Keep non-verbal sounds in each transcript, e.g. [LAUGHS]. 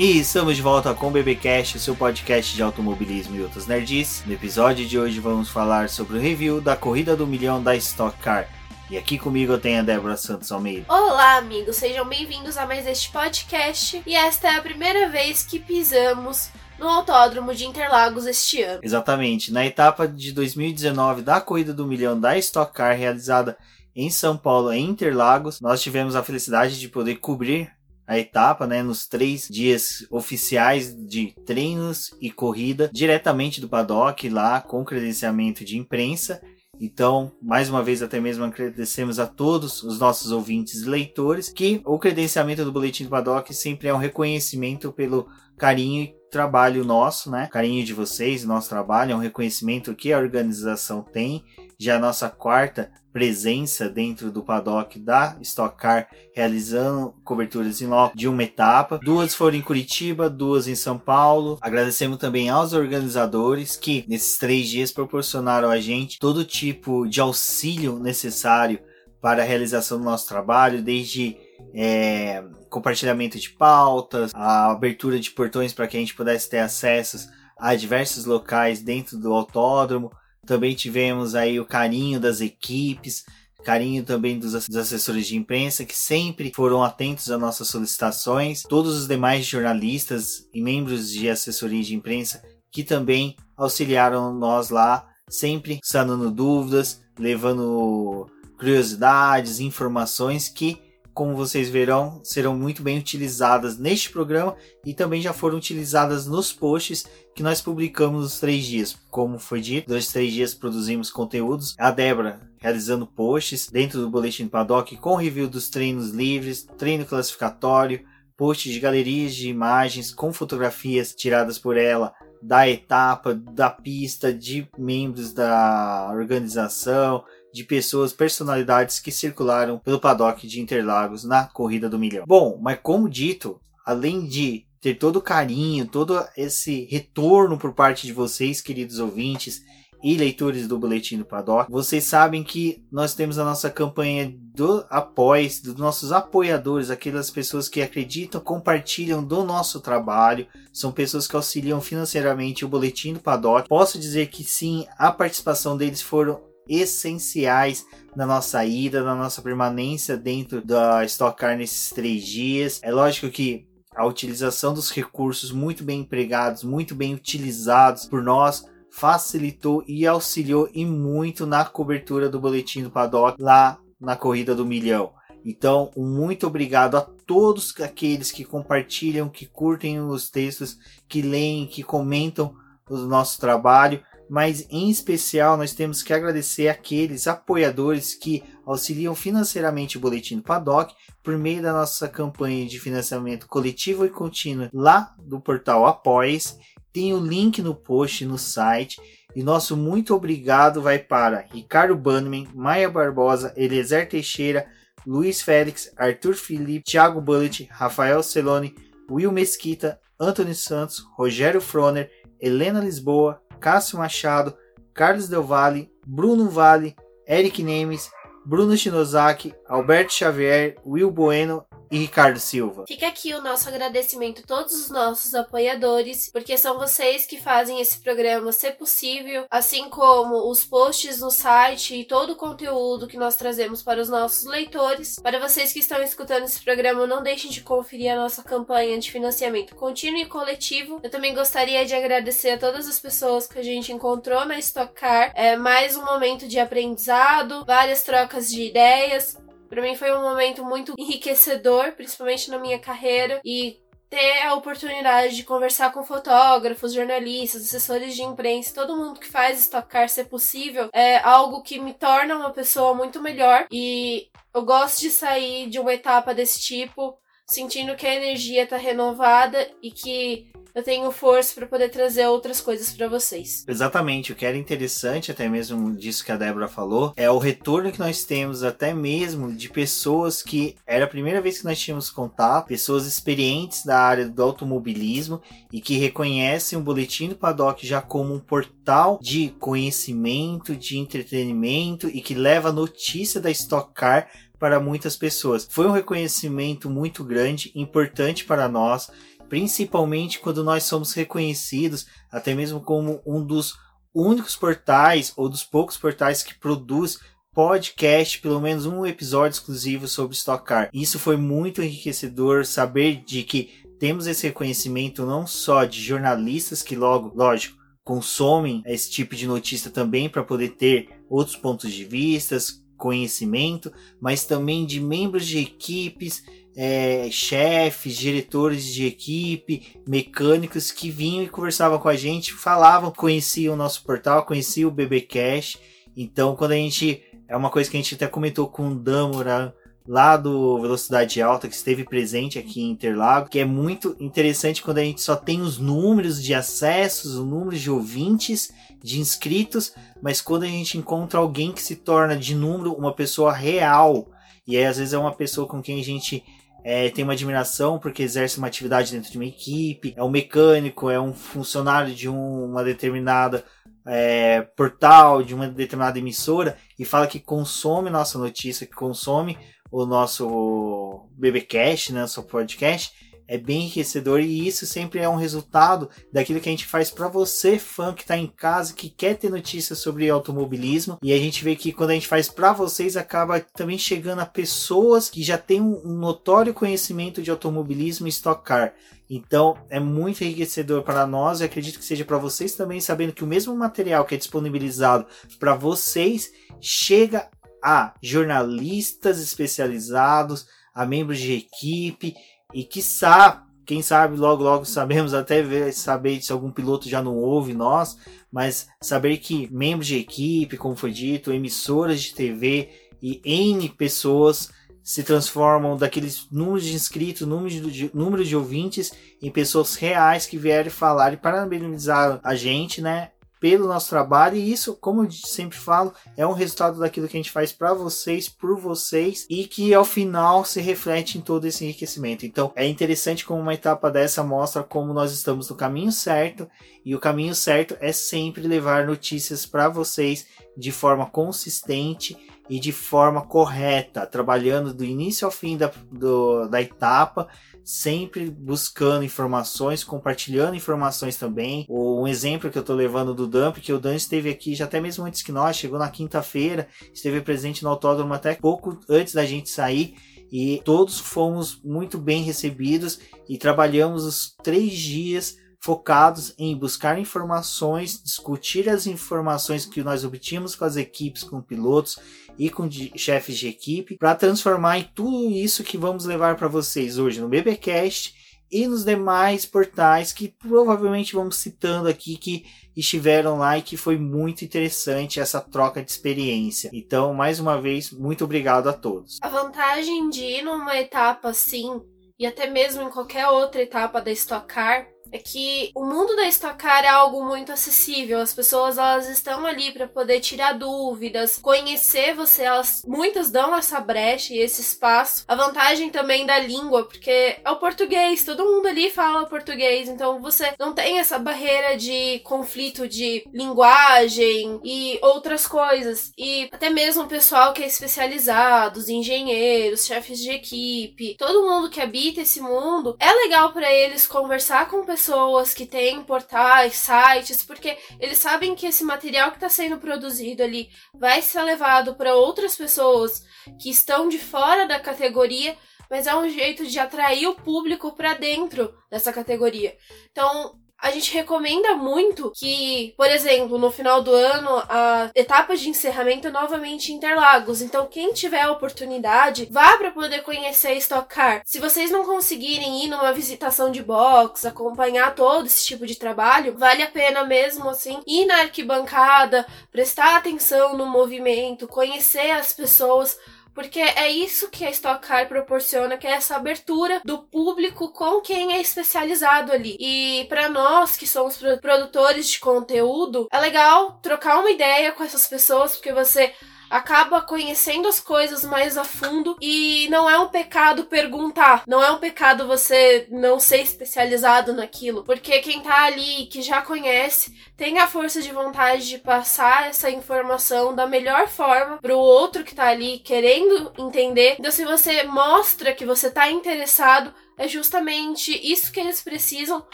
E estamos de volta com o BBcast, seu podcast de automobilismo e outras nerds. No episódio de hoje vamos falar sobre o review da corrida do milhão da Stock Car. E aqui comigo eu tenho a Débora Santos Almeida. Olá, amigos, sejam bem-vindos a mais este podcast. E esta é a primeira vez que pisamos no Autódromo de Interlagos este ano. Exatamente, na etapa de 2019 da Corrida do Milhão da Stock Car, realizada em São Paulo, em Interlagos, nós tivemos a felicidade de poder cobrir a etapa, né, nos três dias oficiais de treinos e corrida, diretamente do paddock lá com credenciamento de imprensa. Então, mais uma vez, até mesmo agradecemos a todos os nossos ouvintes e leitores que o credenciamento do Boletim do Paddock sempre é um reconhecimento pelo carinho trabalho nosso, né? Carinho de vocês, nosso trabalho, é um reconhecimento que a organização tem. Já a nossa quarta presença dentro do paddock da Stock Car, realizando coberturas em loco de uma etapa. Duas foram em Curitiba, duas em São Paulo. Agradecemos também aos organizadores que, nesses três dias, proporcionaram a gente todo tipo de auxílio necessário para a realização do nosso trabalho, desde é, compartilhamento de pautas, a abertura de portões para que a gente pudesse ter acessos a diversos locais dentro do autódromo, também tivemos aí o carinho das equipes, carinho também dos assessores de imprensa que sempre foram atentos às nossas solicitações, todos os demais jornalistas e membros de assessoria de imprensa que também auxiliaram nós lá, sempre sanando dúvidas, levando curiosidades, informações que como vocês verão, serão muito bem utilizadas neste programa e também já foram utilizadas nos posts que nós publicamos nos três dias. Como foi dito, durante três dias produzimos conteúdos. A Débora realizando posts dentro do Boletim do Paddock com review dos treinos livres, treino classificatório, posts de galerias de imagens com fotografias tiradas por ela da etapa, da pista, de membros da organização, de pessoas, personalidades que circularam pelo paddock de Interlagos na corrida do milhão. Bom, mas como dito, além de ter todo o carinho, todo esse retorno por parte de vocês, queridos ouvintes e leitores do Boletim do Paddock, vocês sabem que nós temos a nossa campanha do apoio, dos nossos apoiadores, aquelas pessoas que acreditam, compartilham do nosso trabalho, são pessoas que auxiliam financeiramente o Boletim do Paddock. Posso dizer que sim, a participação deles foram essenciais na nossa ida, na nossa permanência dentro da Stock Car nesses três dias. É lógico que a utilização dos recursos muito bem empregados, muito bem utilizados por nós, facilitou e auxiliou e muito na cobertura do boletim do paddock lá na corrida do milhão. Então, muito obrigado a todos aqueles que compartilham, que curtem os textos, que leem, que comentam o nosso trabalho mas em especial nós temos que agradecer aqueles apoiadores que auxiliam financeiramente o Boletim do Paddock por meio da nossa campanha de financiamento coletivo e contínuo lá do portal Apoies. Tem o link no post no site. E nosso muito obrigado vai para Ricardo Bannerman, Maia Barbosa, Eliezer Teixeira, Luiz Félix, Arthur Felipe, Thiago Bullet, Rafael Celone, Will Mesquita, Antônio Santos, Rogério Froner, Helena Lisboa, Cássio Machado, Carlos Del Valle, Bruno Vale, Eric Nemes, Bruno Shinozaki, Alberto Xavier, Will Bueno e Ricardo Silva. Fica aqui o nosso agradecimento a todos os nossos apoiadores, porque são vocês que fazem esse programa ser possível, assim como os posts no site e todo o conteúdo que nós trazemos para os nossos leitores. Para vocês que estão escutando esse programa, não deixem de conferir a nossa campanha de financiamento contínuo e coletivo. Eu também gostaria de agradecer a todas as pessoas que a gente encontrou na Stock Car. É mais um momento de aprendizado, várias trocas de ideias. Para mim foi um momento muito enriquecedor, principalmente na minha carreira e ter a oportunidade de conversar com fotógrafos, jornalistas, assessores de imprensa, todo mundo que faz Stock Car ser possível, é algo que me torna uma pessoa muito melhor e eu gosto de sair de uma etapa desse tipo sentindo que a energia está renovada e que eu tenho força para poder trazer outras coisas para vocês. Exatamente, o que era interessante, até mesmo disso que a Débora falou, é o retorno que nós temos até mesmo de pessoas que era a primeira vez que nós tínhamos contato, pessoas experientes da área do automobilismo e que reconhecem o Boletim do Paddock já como um portal de conhecimento, de entretenimento e que leva notícia da Stock Car para muitas pessoas. Foi um reconhecimento muito grande, importante para nós principalmente quando nós somos reconhecidos, até mesmo como um dos únicos portais ou dos poucos portais que produz podcast, pelo menos um episódio exclusivo sobre Stock Car. Isso foi muito enriquecedor saber de que temos esse reconhecimento não só de jornalistas que logo, lógico, consomem esse tipo de notícia também para poder ter outros pontos de vista, conhecimento, mas também de membros de equipes, é, chefes, diretores de equipe, mecânicos que vinham e conversavam com a gente, falavam, conheciam o nosso portal, conheciam o BBcast. Então, quando a gente é uma coisa que a gente até comentou com o Damora lá do Velocidade Alta, que esteve presente aqui em Interlagos, que é muito interessante quando a gente só tem os números de acessos, os números de ouvintes, de inscritos, mas quando a gente encontra alguém que se torna de número uma pessoa real, e aí às vezes é uma pessoa com quem a gente é, tem uma admiração porque exerce uma atividade dentro de uma equipe, é um mecânico, é um funcionário de um, uma determinada é, portal, de uma determinada emissora e fala que consome nossa notícia, que consome o nosso BBcast, né, nosso podcast, é bem enriquecedor e isso sempre é um resultado daquilo que a gente faz para você, fã que está em casa, que quer ter notícias sobre automobilismo. E a gente vê que quando a gente faz para vocês, acaba também chegando a pessoas que já têm um notório conhecimento de automobilismo e Stock Car. Então é muito enriquecedor para nós e acredito que seja para vocês também, sabendo que o mesmo material que é disponibilizado para vocês chega a jornalistas especializados, a membros de equipe e que sabe, quem sabe logo logo sabemos até ver, saber se algum piloto já não ouve nós, mas saber que membros de equipe, como foi dito, emissoras de TV e N pessoas se transformam daqueles números de inscritos, números de, números de ouvintes em pessoas reais que vierem falar e parabenizar a gente, né? Pelo nosso trabalho e isso, como eu sempre falo, é um resultado daquilo que a gente faz para vocês, por vocês e que ao final se reflete em todo esse enriquecimento. Então, é interessante como uma etapa dessa mostra como nós estamos no caminho certo e o caminho certo é sempre levar notícias para vocês de forma consistente e de forma correta, trabalhando do início ao fim da, do, da etapa sempre buscando informações, compartilhando informações também. Um exemplo que eu estou levando do Dump, que o Dan esteve aqui já até mesmo antes que nós, chegou na quinta-feira, esteve presente no autódromo até pouco antes da gente sair e todos fomos muito bem recebidos e trabalhamos os três dias focados em buscar informações, discutir as informações que nós obtínhamos com as equipes, com pilotos e com chefes de equipe, para transformar em tudo isso que vamos levar para vocês hoje no BBcast e nos demais portais que provavelmente vamos citando aqui que estiveram lá e que foi muito interessante essa troca de experiência. Então, mais uma vez, muito obrigado a todos. A vantagem de ir numa etapa assim e até mesmo em qualquer outra etapa da Stock Car é que o mundo da Stock Car é algo muito acessível. As pessoas elas estão ali para poder tirar dúvidas, conhecer você. Elas muitas dão essa brecha e esse espaço. A vantagem também da língua, porque é o português. Todo mundo ali fala português, então você não tem essa barreira de conflito de linguagem e outras coisas. E até mesmo o pessoal que é especializado, os engenheiros, chefes de equipe, todo mundo que habita esse mundo, é legal para eles conversar com pessoas pessoas que têm portais, sites, porque eles sabem que esse material que está sendo produzido ali vai ser levado para outras pessoas que estão de fora da categoria, mas é um jeito de atrair o público para dentro dessa categoria. Então, a gente recomenda muito que, por exemplo, no final do ano, a etapa de encerramento é novamente Interlagos. Então, quem tiver a oportunidade, vá para poder conhecer Stock Car. Se vocês não conseguirem ir numa visitação de box, acompanhar todo esse tipo de trabalho, vale a pena mesmo assim ir na arquibancada, prestar atenção no movimento, conhecer as pessoas porque é isso que a Stock Car proporciona, que é essa abertura do público com quem é especializado ali. E para nós que somos produtores de conteúdo, é legal trocar uma ideia com essas pessoas, porque você acaba conhecendo as coisas mais a fundo e não é um pecado perguntar, não é um pecado você não ser especializado naquilo, porque quem tá ali que já conhece tem a força de vontade de passar essa informação da melhor forma pro outro que tá ali querendo entender. Então se você mostra que você tá interessado, é justamente isso que eles precisam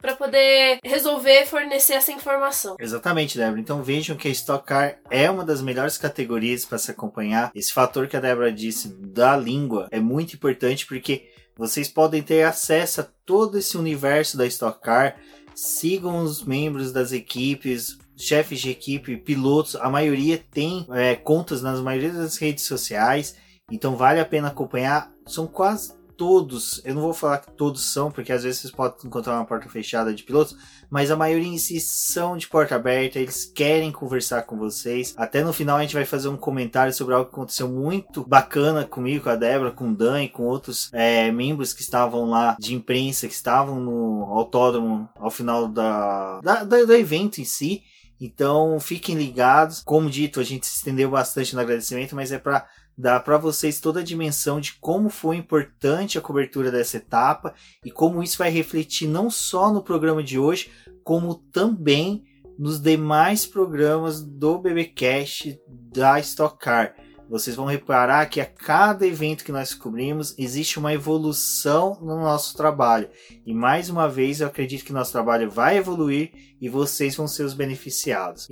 para poder resolver fornecer essa informação. Exatamente, Débora. Então vejam que a Stock Car é uma das melhores categorias para se acompanhar. Esse fator que a Débora disse da língua é muito importante porque vocês podem ter acesso a todo esse universo da Stock Car. Sigam os membros das equipes, chefes de equipe, pilotos. A maioria tem é, contas nas maioria das redes sociais. Então vale a pena acompanhar. São quase todos, eu não vou falar que todos são, porque às vezes vocês podem encontrar uma porta fechada de pilotos, mas a maioria em si são de porta aberta, eles querem conversar com vocês. Até no final a gente vai fazer um comentário sobre algo que aconteceu muito bacana comigo, com a Débora, com o Dan e com outros é, membros que estavam lá de imprensa, que estavam no autódromo ao final da, da, da do evento em si. Então fiquem ligados. Como dito, a gente se estendeu bastante no agradecimento, mas é para dá para vocês toda a dimensão de como foi importante a cobertura dessa etapa e como isso vai refletir não só no programa de hoje, como também nos demais programas do BBcast da Stock Car. Vocês vão reparar que a cada evento que nós cobrimos existe uma evolução no nosso trabalho. E mais uma vez eu acredito que nosso trabalho vai evoluir e vocês vão ser os beneficiados.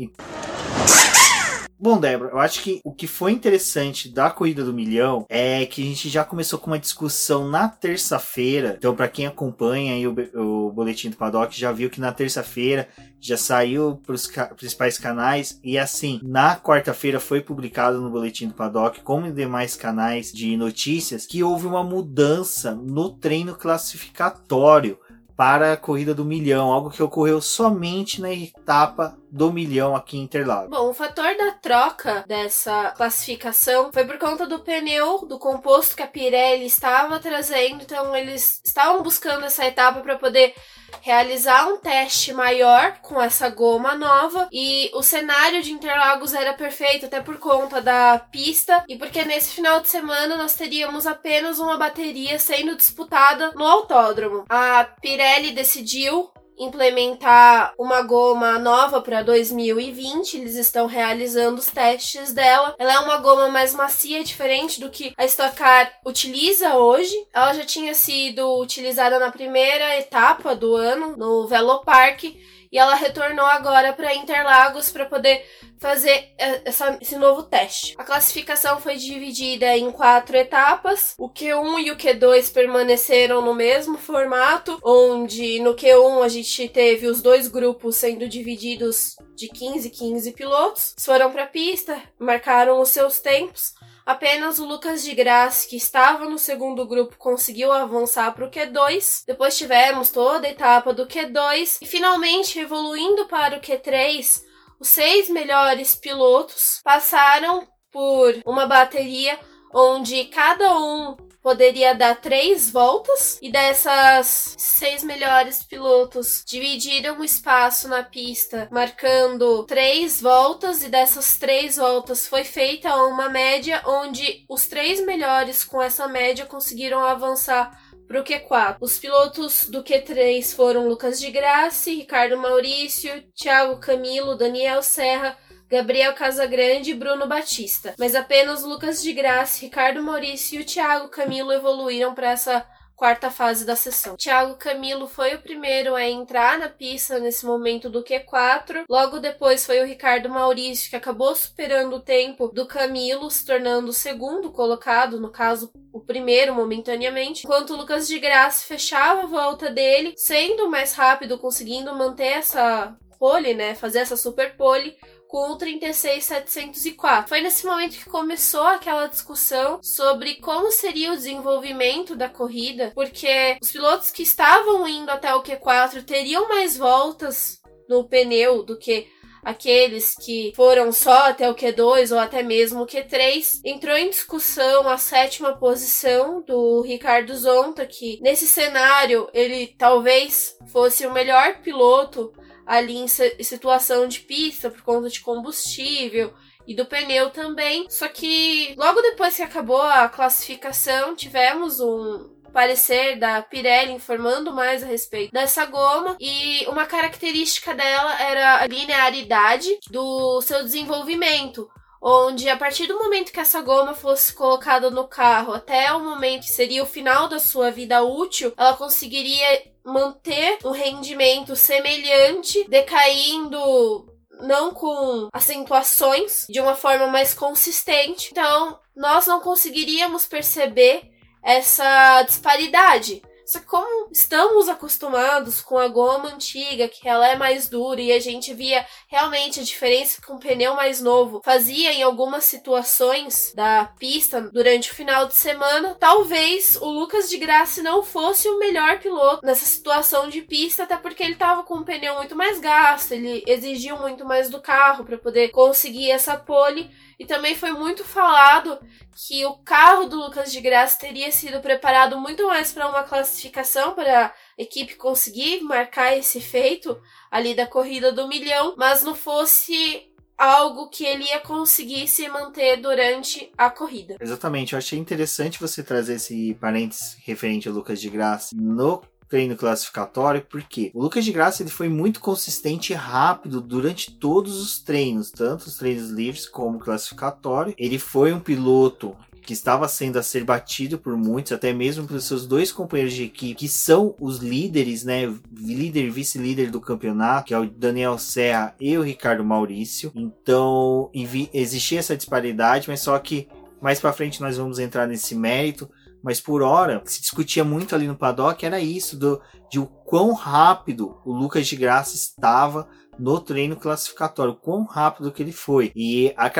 Bom, Débora, eu acho que o que foi interessante da corrida do milhão é que a gente já começou com uma discussão na terça-feira. Então, para quem acompanha aí o, o boletim do Paddock, já viu que na terça-feira já saiu para os ca principais canais e assim, na quarta-feira foi publicado no boletim do Paddock, como em demais canais de notícias, que houve uma mudança no treino classificatório para a corrida do milhão, algo que ocorreu somente na etapa do milhão aqui em Interlagos. Bom, o fator da troca dessa classificação foi por conta do pneu, do composto que a Pirelli estava trazendo, então eles estavam buscando essa etapa para poder realizar um teste maior com essa goma nova e o cenário de Interlagos era perfeito até por conta da pista e porque nesse final de semana nós teríamos apenas uma bateria sendo disputada no autódromo. A Pirelli decidiu implementar uma goma nova para 2020. Eles estão realizando os testes dela. Ela é uma goma mais macia, diferente do que a Stock Car utiliza hoje. Ela já tinha sido utilizada na primeira etapa do ano no Velo Park e ela retornou agora para Interlagos para poder fazer é, essa, esse novo teste. A classificação foi dividida em quatro etapas. O Q1 e o Q2 permaneceram no mesmo formato, onde no Q1 a gente teve os dois grupos sendo divididos de 15 15 pilotos. Foram para a pista, marcaram os seus tempos. Apenas o Lucas de Graça, que estava no segundo grupo, conseguiu avançar para o Q2. Depois tivemos toda a etapa do Q2 e finalmente evoluindo para o Q3, os seis melhores pilotos passaram por uma bateria onde cada um poderia dar três voltas e dessas seis melhores pilotos dividiram o espaço na pista, marcando três voltas e dessas três voltas foi feita uma média onde os três melhores com essa média conseguiram avançar para o Q4. Os pilotos do Q3 foram Lucas de Grassi, Ricardo Maurício, Thiago Camilo, Daniel Serra, Gabriel Casagrande e Bruno Batista. Mas apenas Lucas de Graça, Ricardo Maurício e o Thiago Camilo evoluíram para essa quarta fase da sessão. Thiago Camilo foi o primeiro a entrar na pista nesse momento do Q4. Logo depois foi o Ricardo Maurício que acabou superando o tempo do Camilo, se tornando o segundo colocado, no caso, o primeiro momentaneamente, enquanto o Lucas de Graça fechava a volta dele, sendo mais rápido, conseguindo manter essa pole, né, fazer essa super pole com o 36704. Foi nesse momento que começou aquela discussão sobre como seria o desenvolvimento da corrida, porque os pilotos que estavam indo até o Q4 teriam mais voltas no pneu do que aqueles que foram só até o Q2 ou até mesmo o Q3. Entrou em discussão a sétima posição do Ricardo Zonta, que nesse cenário ele talvez fosse o melhor piloto ali em situação de pista por conta de combustível e do pneu também. Só que logo depois que acabou a classificação, tivemos um parecer da Pirelli informando mais a respeito dessa goma e uma característica dela era a linearidade do seu desenvolvimento onde a partir do momento que essa goma fosse colocada no carro até o momento que seria o final da sua vida útil, ela conseguiria manter um rendimento semelhante, decaindo não com acentuações, de uma forma mais consistente. Então, nós não conseguiríamos perceber essa disparidade. Só que como estamos acostumados com a goma antiga, que ela é mais dura e a gente via realmente a diferença que um pneu mais novo fazia em algumas situações da pista durante o final de semana, talvez o Lucas de Graça não fosse o melhor piloto nessa situação de pista, até porque ele estava com um pneu muito mais gasto, ele exigiu muito mais do carro para poder conseguir essa pole. E também foi muito falado que o carro do Lucas de Graça teria sido preparado muito mais para uma classificação, para a equipe conseguir marcar esse feito ali da corrida do milhão, mas não fosse algo que ele ia conseguir se manter durante a corrida. Exatamente, eu achei interessante você trazer esse parênteses referente ao Lucas de Graça no treino classificatório, porque o Lucas de Graça ele foi muito consistente e rápido durante todos os treinos, tanto os treinos livres como classificatório. Ele foi um piloto que estava sendo a ser batido por muitos, até mesmo pelos seus dois companheiros de equipe, que são os líderes, né? Líder e vice-líder do campeonato, que é o Daniel Serra e o Ricardo Maurício. Então, existia essa disparidade, mas só que mais para frente nós vamos entrar nesse mérito mas por hora se discutia muito ali no paddock era isso do de o quão rápido o Lucas de Graça estava no treino classificatório, quão rápido que ele foi. E a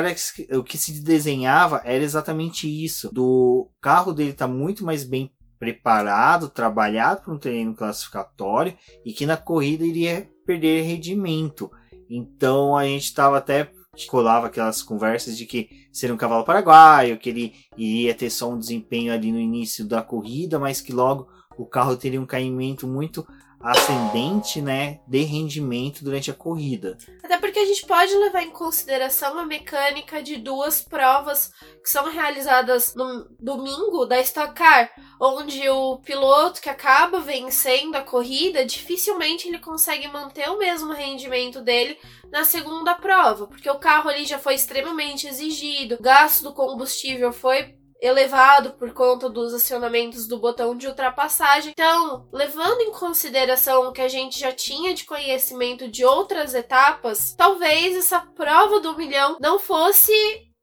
o que se desenhava era exatamente isso, do carro dele estar tá muito mais bem preparado, trabalhado para um treino classificatório e que na corrida iria perder rendimento. Então a gente estava até colava aquelas conversas de que seria um cavalo paraguaio, que ele iria ter só um desempenho ali no início da corrida, mas que logo o carro teria um caimento muito ascendente, né, de rendimento durante a corrida. Até porque a gente pode levar em consideração a mecânica de duas provas que são realizadas no domingo da Stock Car, onde o piloto que acaba vencendo a corrida, dificilmente ele consegue manter o mesmo rendimento dele na segunda prova, porque o carro ali já foi extremamente exigido, o gasto do combustível foi elevado por conta dos acionamentos do botão de ultrapassagem. Então, levando em consideração o que a gente já tinha de conhecimento de outras etapas, talvez essa prova do milhão não fosse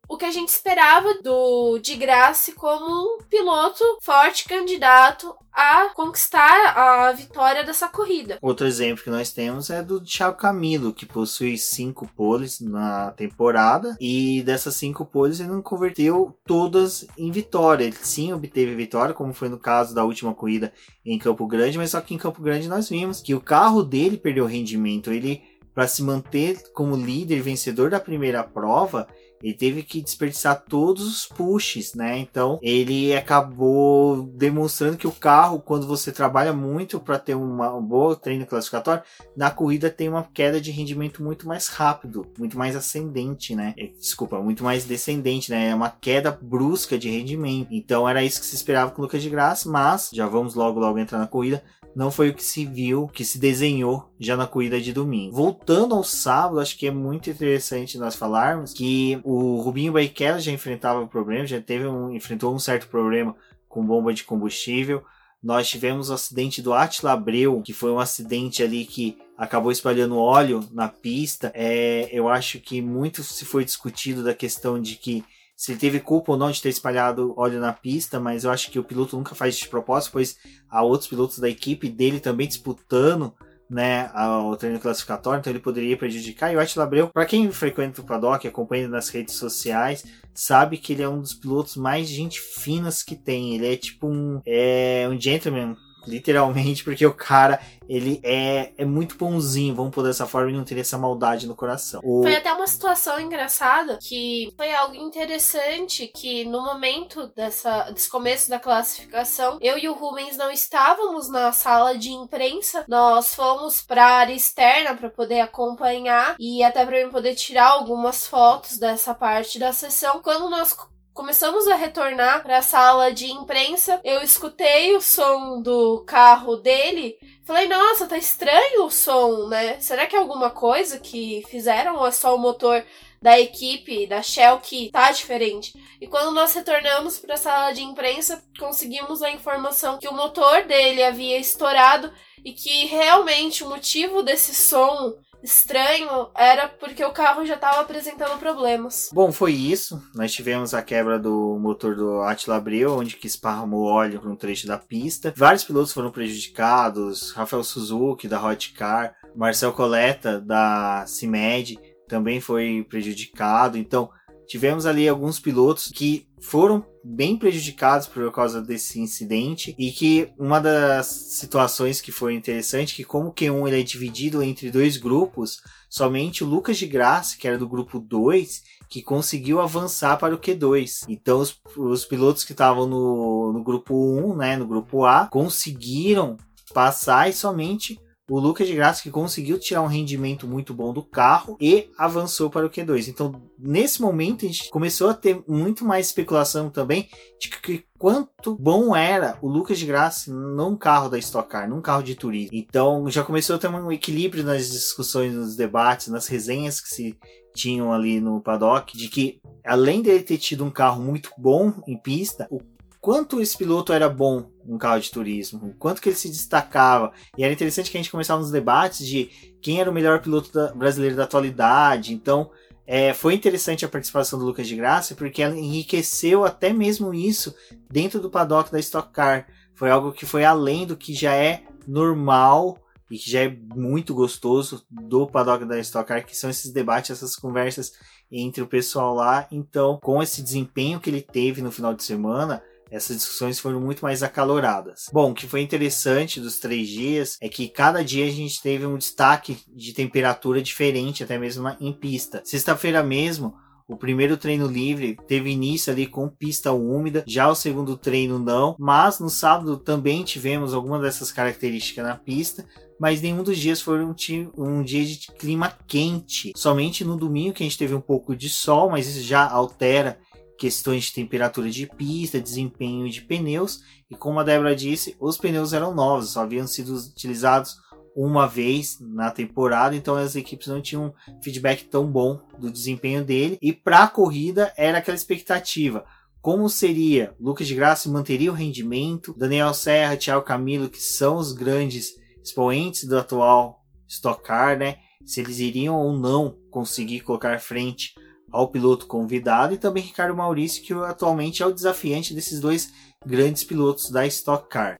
o que a gente esperava do de Graça como um piloto forte candidato a conquistar a vitória dessa corrida. Outro exemplo que nós temos é do Thiago Camilo, que possui cinco poles na temporada e dessas cinco poles ele não converteu todas em vitória. Ele sim obteve vitória, como foi no caso da última corrida em Campo Grande, mas só que em Campo Grande nós vimos que o carro dele perdeu rendimento. Ele para se manter como líder vencedor da primeira prova, ele teve que desperdiçar todos os pushes, né? Então ele acabou demonstrando que o carro, quando você trabalha muito para ter uma, um bom treino classificatório, na corrida tem uma queda de rendimento muito mais rápido, muito mais ascendente, né? É, desculpa, muito mais descendente, né? É uma queda brusca de rendimento. Então era isso que se esperava com o Lucas de Graça, mas já vamos logo logo entrar na corrida não foi o que se viu, que se desenhou já na corrida de domingo. Voltando ao sábado, acho que é muito interessante nós falarmos que o Rubinho Barrichello já enfrentava problema, já teve um, enfrentou um certo problema com bomba de combustível. Nós tivemos o acidente do Attila Abreu, que foi um acidente ali que acabou espalhando óleo na pista. É, eu acho que muito se foi discutido da questão de que se ele teve culpa ou não de ter espalhado óleo na pista, mas eu acho que o piloto nunca faz de propósito, pois há outros pilotos da equipe dele também disputando né, o treino classificatório, então ele poderia prejudicar. E o Attila Abreu, para quem frequenta o paddock, acompanha nas redes sociais, sabe que ele é um dos pilotos mais gente finas que tem. Ele é tipo um, é, um gentleman literalmente, porque o cara, ele é, é muito bonzinho, vamos pôr dessa forma, e não ter essa maldade no coração. O... Foi até uma situação engraçada, que foi algo interessante, que no momento dessa, desse começo da classificação, eu e o Rubens não estávamos na sala de imprensa, nós fomos para a área externa para poder acompanhar e até para eu poder tirar algumas fotos dessa parte da sessão. Quando nós Começamos a retornar para a sala de imprensa. Eu escutei o som do carro dele. Falei, nossa, tá estranho o som, né? Será que é alguma coisa que fizeram ou é só o motor da equipe, da Shell, que tá diferente. E quando nós retornamos para a sala de imprensa, conseguimos a informação que o motor dele havia estourado e que realmente o motivo desse som estranho era porque o carro já estava apresentando problemas. Bom, foi isso. Nós tivemos a quebra do motor do Attila Abreu, onde que esparramou óleo no trecho da pista. Vários pilotos foram prejudicados. Rafael Suzuki, da Hot Car. Marcel Coleta, da CIMED, também foi prejudicado. Então, tivemos ali alguns pilotos que foram bem prejudicados por causa desse incidente e que uma das situações que foi interessante que como Q1 ele é dividido entre dois grupos, somente o Lucas de Graça, que era do grupo 2, que conseguiu avançar para o Q2. Então os, os pilotos que estavam no, no grupo 1, né, no grupo A, conseguiram passar e somente o Lucas de Graça que conseguiu tirar um rendimento muito bom do carro e avançou para o Q2. Então, nesse momento, a gente começou a ter muito mais especulação também de que quanto bom era o Lucas de Graça num carro da Stock Car, num carro de turismo. Então, já começou a ter um equilíbrio nas discussões, nos debates, nas resenhas que se tinham ali no paddock, de que além dele ter tido um carro muito bom em pista, o quanto esse piloto era bom um carro de turismo, o quanto que ele se destacava. E era interessante que a gente começava nos debates de quem era o melhor piloto da, brasileiro da atualidade. Então, é, foi interessante a participação do Lucas de Graça, porque ela enriqueceu até mesmo isso dentro do paddock da Stock Car. Foi algo que foi além do que já é normal e que já é muito gostoso do paddock da Stock Car, que são esses debates, essas conversas entre o pessoal lá. Então, com esse desempenho que ele teve no final de semana, essas discussões foram muito mais acaloradas. Bom, o que foi interessante dos três dias é que cada dia a gente teve um destaque de temperatura diferente, até mesmo em pista. Sexta-feira mesmo, o primeiro treino livre teve início ali com pista úmida, já o segundo treino não, mas no sábado também tivemos algumas dessas características na pista, mas nenhum dos dias foi um, um, dia de clima quente. Somente no domingo que a gente teve um pouco de sol, mas isso já altera questões de temperatura de pista, desempenho de pneus, e como a Débora disse, os pneus eram novos, só haviam sido utilizados uma vez na temporada, então as equipes não tinham um feedback tão bom do desempenho dele. E para a corrida era aquela expectativa. Como seria? Lucas de Graça manteria o rendimento, Daniel Serra, Thiago Camilo, que são os grandes expoentes do atual Stock Car, né? Se eles iriam ou não conseguir colocar frente ao piloto convidado e também Ricardo Maurício, que atualmente é o desafiante desses dois grandes pilotos da Stock Car.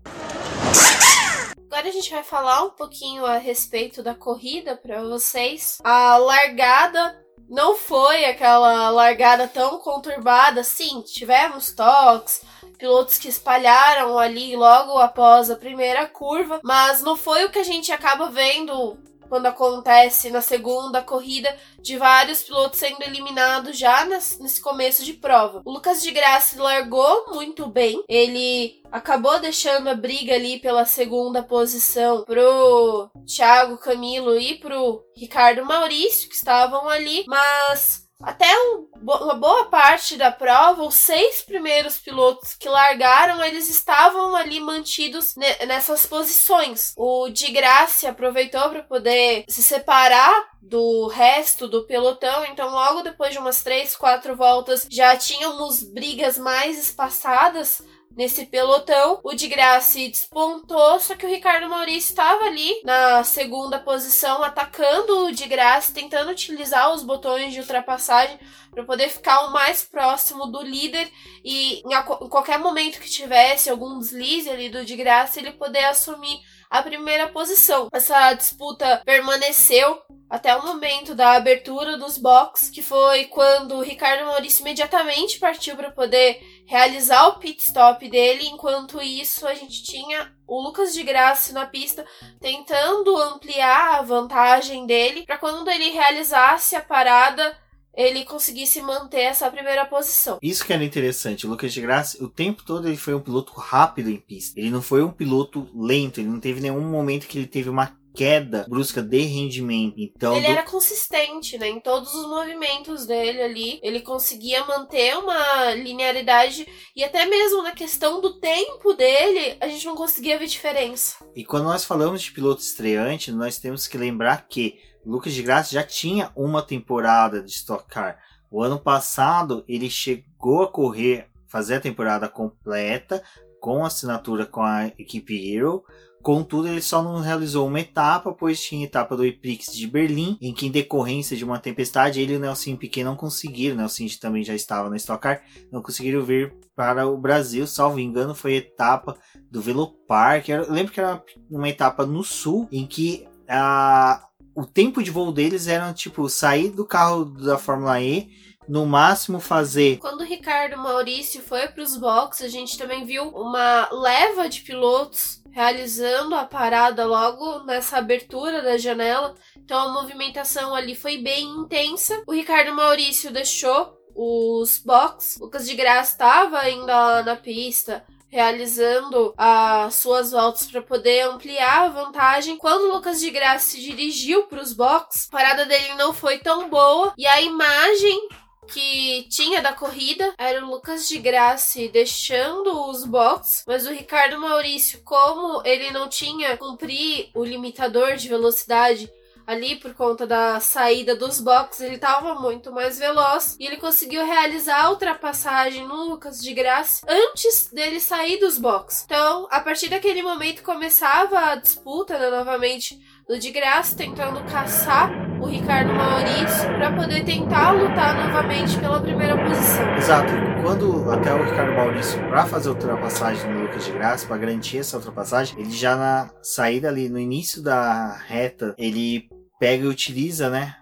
Agora a gente vai falar um pouquinho a respeito da corrida para vocês. A largada não foi aquela largada tão conturbada. Sim, tivemos toques, pilotos que espalharam ali logo após a primeira curva, mas não foi o que a gente acaba vendo quando acontece na segunda corrida de vários pilotos sendo eliminados já nesse começo de prova. O Lucas de Graça largou muito bem, ele acabou deixando a briga ali pela segunda posição pro Thiago Camilo e pro Ricardo Maurício, que estavam ali, mas até um, uma boa parte da prova, os seis primeiros pilotos que largaram, eles estavam ali mantidos nessas posições. O de Graça aproveitou para poder se separar do resto do pelotão, então logo depois de umas três, quatro voltas já tínhamos brigas mais espaçadas nesse pelotão. O de Graça despontou, só que o Ricardo Maurício estava ali na segunda posição, atacando o de Graça, tentando utilizar os botões de ultrapassagem para poder ficar o mais próximo do líder e em, qualquer momento que tivesse algum deslize ali do de Graça, ele poder assumir a primeira posição. Essa disputa permaneceu até o momento da abertura dos box, que foi quando Ricardo Maurício imediatamente partiu para poder realizar o pit stop dele. Enquanto isso, a gente tinha o Lucas de Graça na pista tentando ampliar a vantagem dele para quando ele realizasse a parada ele conseguisse manter essa primeira posição. Isso que era interessante. O Lucas de Graça, o tempo todo ele foi um piloto rápido em pista. Ele não foi um piloto lento. Ele não teve nenhum momento que ele teve uma queda brusca de rendimento. Então, ele do... era consistente, né? Em todos os movimentos dele ali. Ele conseguia manter uma linearidade e até mesmo na questão do tempo dele, a gente não conseguia ver diferença. E quando nós falamos de piloto estreante, nós temos que lembrar que Lucas de Graça já tinha uma temporada de Stock Car. O ano passado ele chegou a correr, fazer a temporada completa com assinatura com a equipe Hero. Contudo, ele só não realizou uma etapa, pois tinha etapa do Eprix de Berlim, em que, em decorrência de uma tempestade, ele e o Nelson Piquet não conseguiram, o Nelson também já estava na Stock Car, não conseguiram vir para o Brasil, salvo engano, foi a etapa do Velopark. Eu lembro que era uma etapa no sul, em que a, o tempo de voo deles era tipo sair do carro da Fórmula E, no máximo fazer. Quando o Ricardo Maurício foi para os boxes, a gente também viu uma leva de pilotos realizando a parada logo nessa abertura da janela. Então a movimentação ali foi bem intensa. O Ricardo Maurício deixou os boxes. Lucas de Graça estava ainda lá na pista realizando as suas voltas para poder ampliar a vantagem. Quando Lucas de Graça se dirigiu para os boxes, a parada dele não foi tão boa e a imagem que tinha da corrida era o Lucas de Graça deixando os boxes, mas o Ricardo Maurício, como ele não tinha cumprir o limitador de velocidade ali por conta da saída dos boxes, ele estava muito mais veloz e ele conseguiu realizar a ultrapassagem no Lucas de Graça antes dele sair dos boxes. Então, a partir daquele momento começava a disputa né, novamente do de Graça tentando caçar o Ricardo Maurício para poder tentar lutar novamente pela primeira posição. Exato. Quando até o Ricardo Maurício, para fazer a ultrapassagem no Lucas de Graça, para garantir essa ultrapassagem, ele já na saída ali, no início da reta, ele pega e utiliza, né?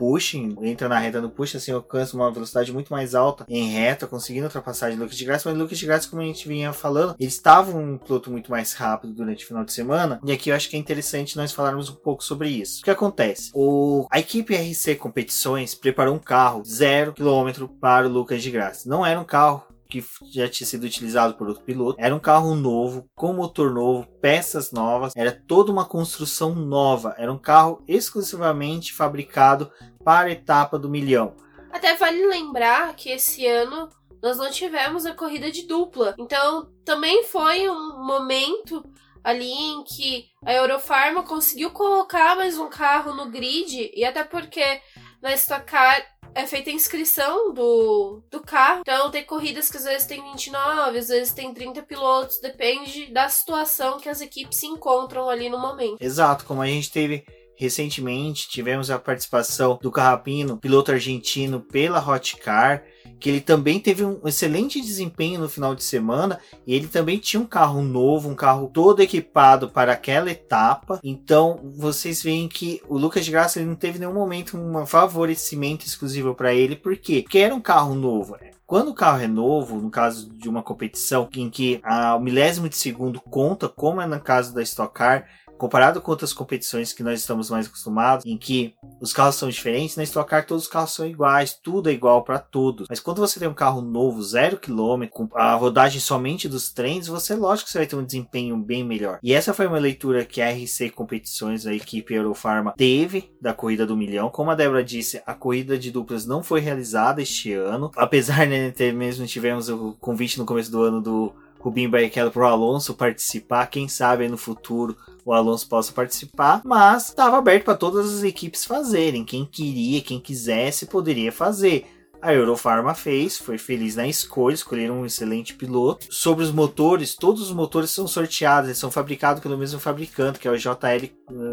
Pushing, entra na reta do push, assim, alcança uma velocidade muito mais alta em reta, conseguindo ultrapassar de Lucas de Graça, mas Lucas de Graça, como a gente vinha falando, ele estava um piloto muito mais rápido durante o final de semana, e aqui eu acho que é interessante nós falarmos um pouco sobre isso. O que acontece? O, a equipe RC Competições preparou um carro zero quilômetro para o Lucas de Graça. Não era um carro que já tinha sido utilizado por outro piloto. Era um carro novo, com motor novo, peças novas, era toda uma construção nova. Era um carro exclusivamente fabricado para a etapa do milhão. Até vale lembrar que esse ano nós não tivemos a corrida de dupla. Então também foi um momento ali em que a Eurofarma conseguiu colocar mais um carro no grid e até porque na Stock Car é feita a inscrição do, do carro. Então tem corridas que às vezes tem 29, às vezes tem 30 pilotos, depende da situação que as equipes se encontram ali no momento. Exato, como a gente teve recentemente, tivemos a participação do Carrapino, piloto argentino pela Hot Car que ele também teve um excelente desempenho no final de semana e ele também tinha um carro novo, um carro todo equipado para aquela etapa. Então vocês veem que o Lucas de Graça ele não teve nenhum momento um favorecimento exclusivo para ele, por quê? Porque era um carro novo. Né? Quando o carro é novo, no caso de uma competição em que a, o milésimo de segundo conta, como é no caso da Stock Car, comparado com outras competições que nós estamos mais acostumados, em que os carros são diferentes, na Stock Car todos os carros são iguais, tudo é igual para todos. Mas quando você tem um carro novo, zero quilômetro, com a rodagem somente dos trens, você lógico você vai ter um desempenho bem melhor. E essa foi uma leitura que a RC Competições, a equipe Eurofarma, teve da corrida do milhão. Como a Débora disse, a corrida de duplas não foi realizada este ano, apesar de né, ter mesmo tivemos o convite no começo do ano do Rubinho Barrichello para o Alonso participar. Quem sabe no futuro o Alonso possa participar, mas estava aberto para todas as equipes fazerem. Quem queria, quem quisesse, poderia fazer. A Eurofarma fez, foi feliz na escolha, escolheram um excelente piloto. Sobre os motores, todos os motores são sorteados, eles são fabricados pelo mesmo fabricante, que é o JL eh,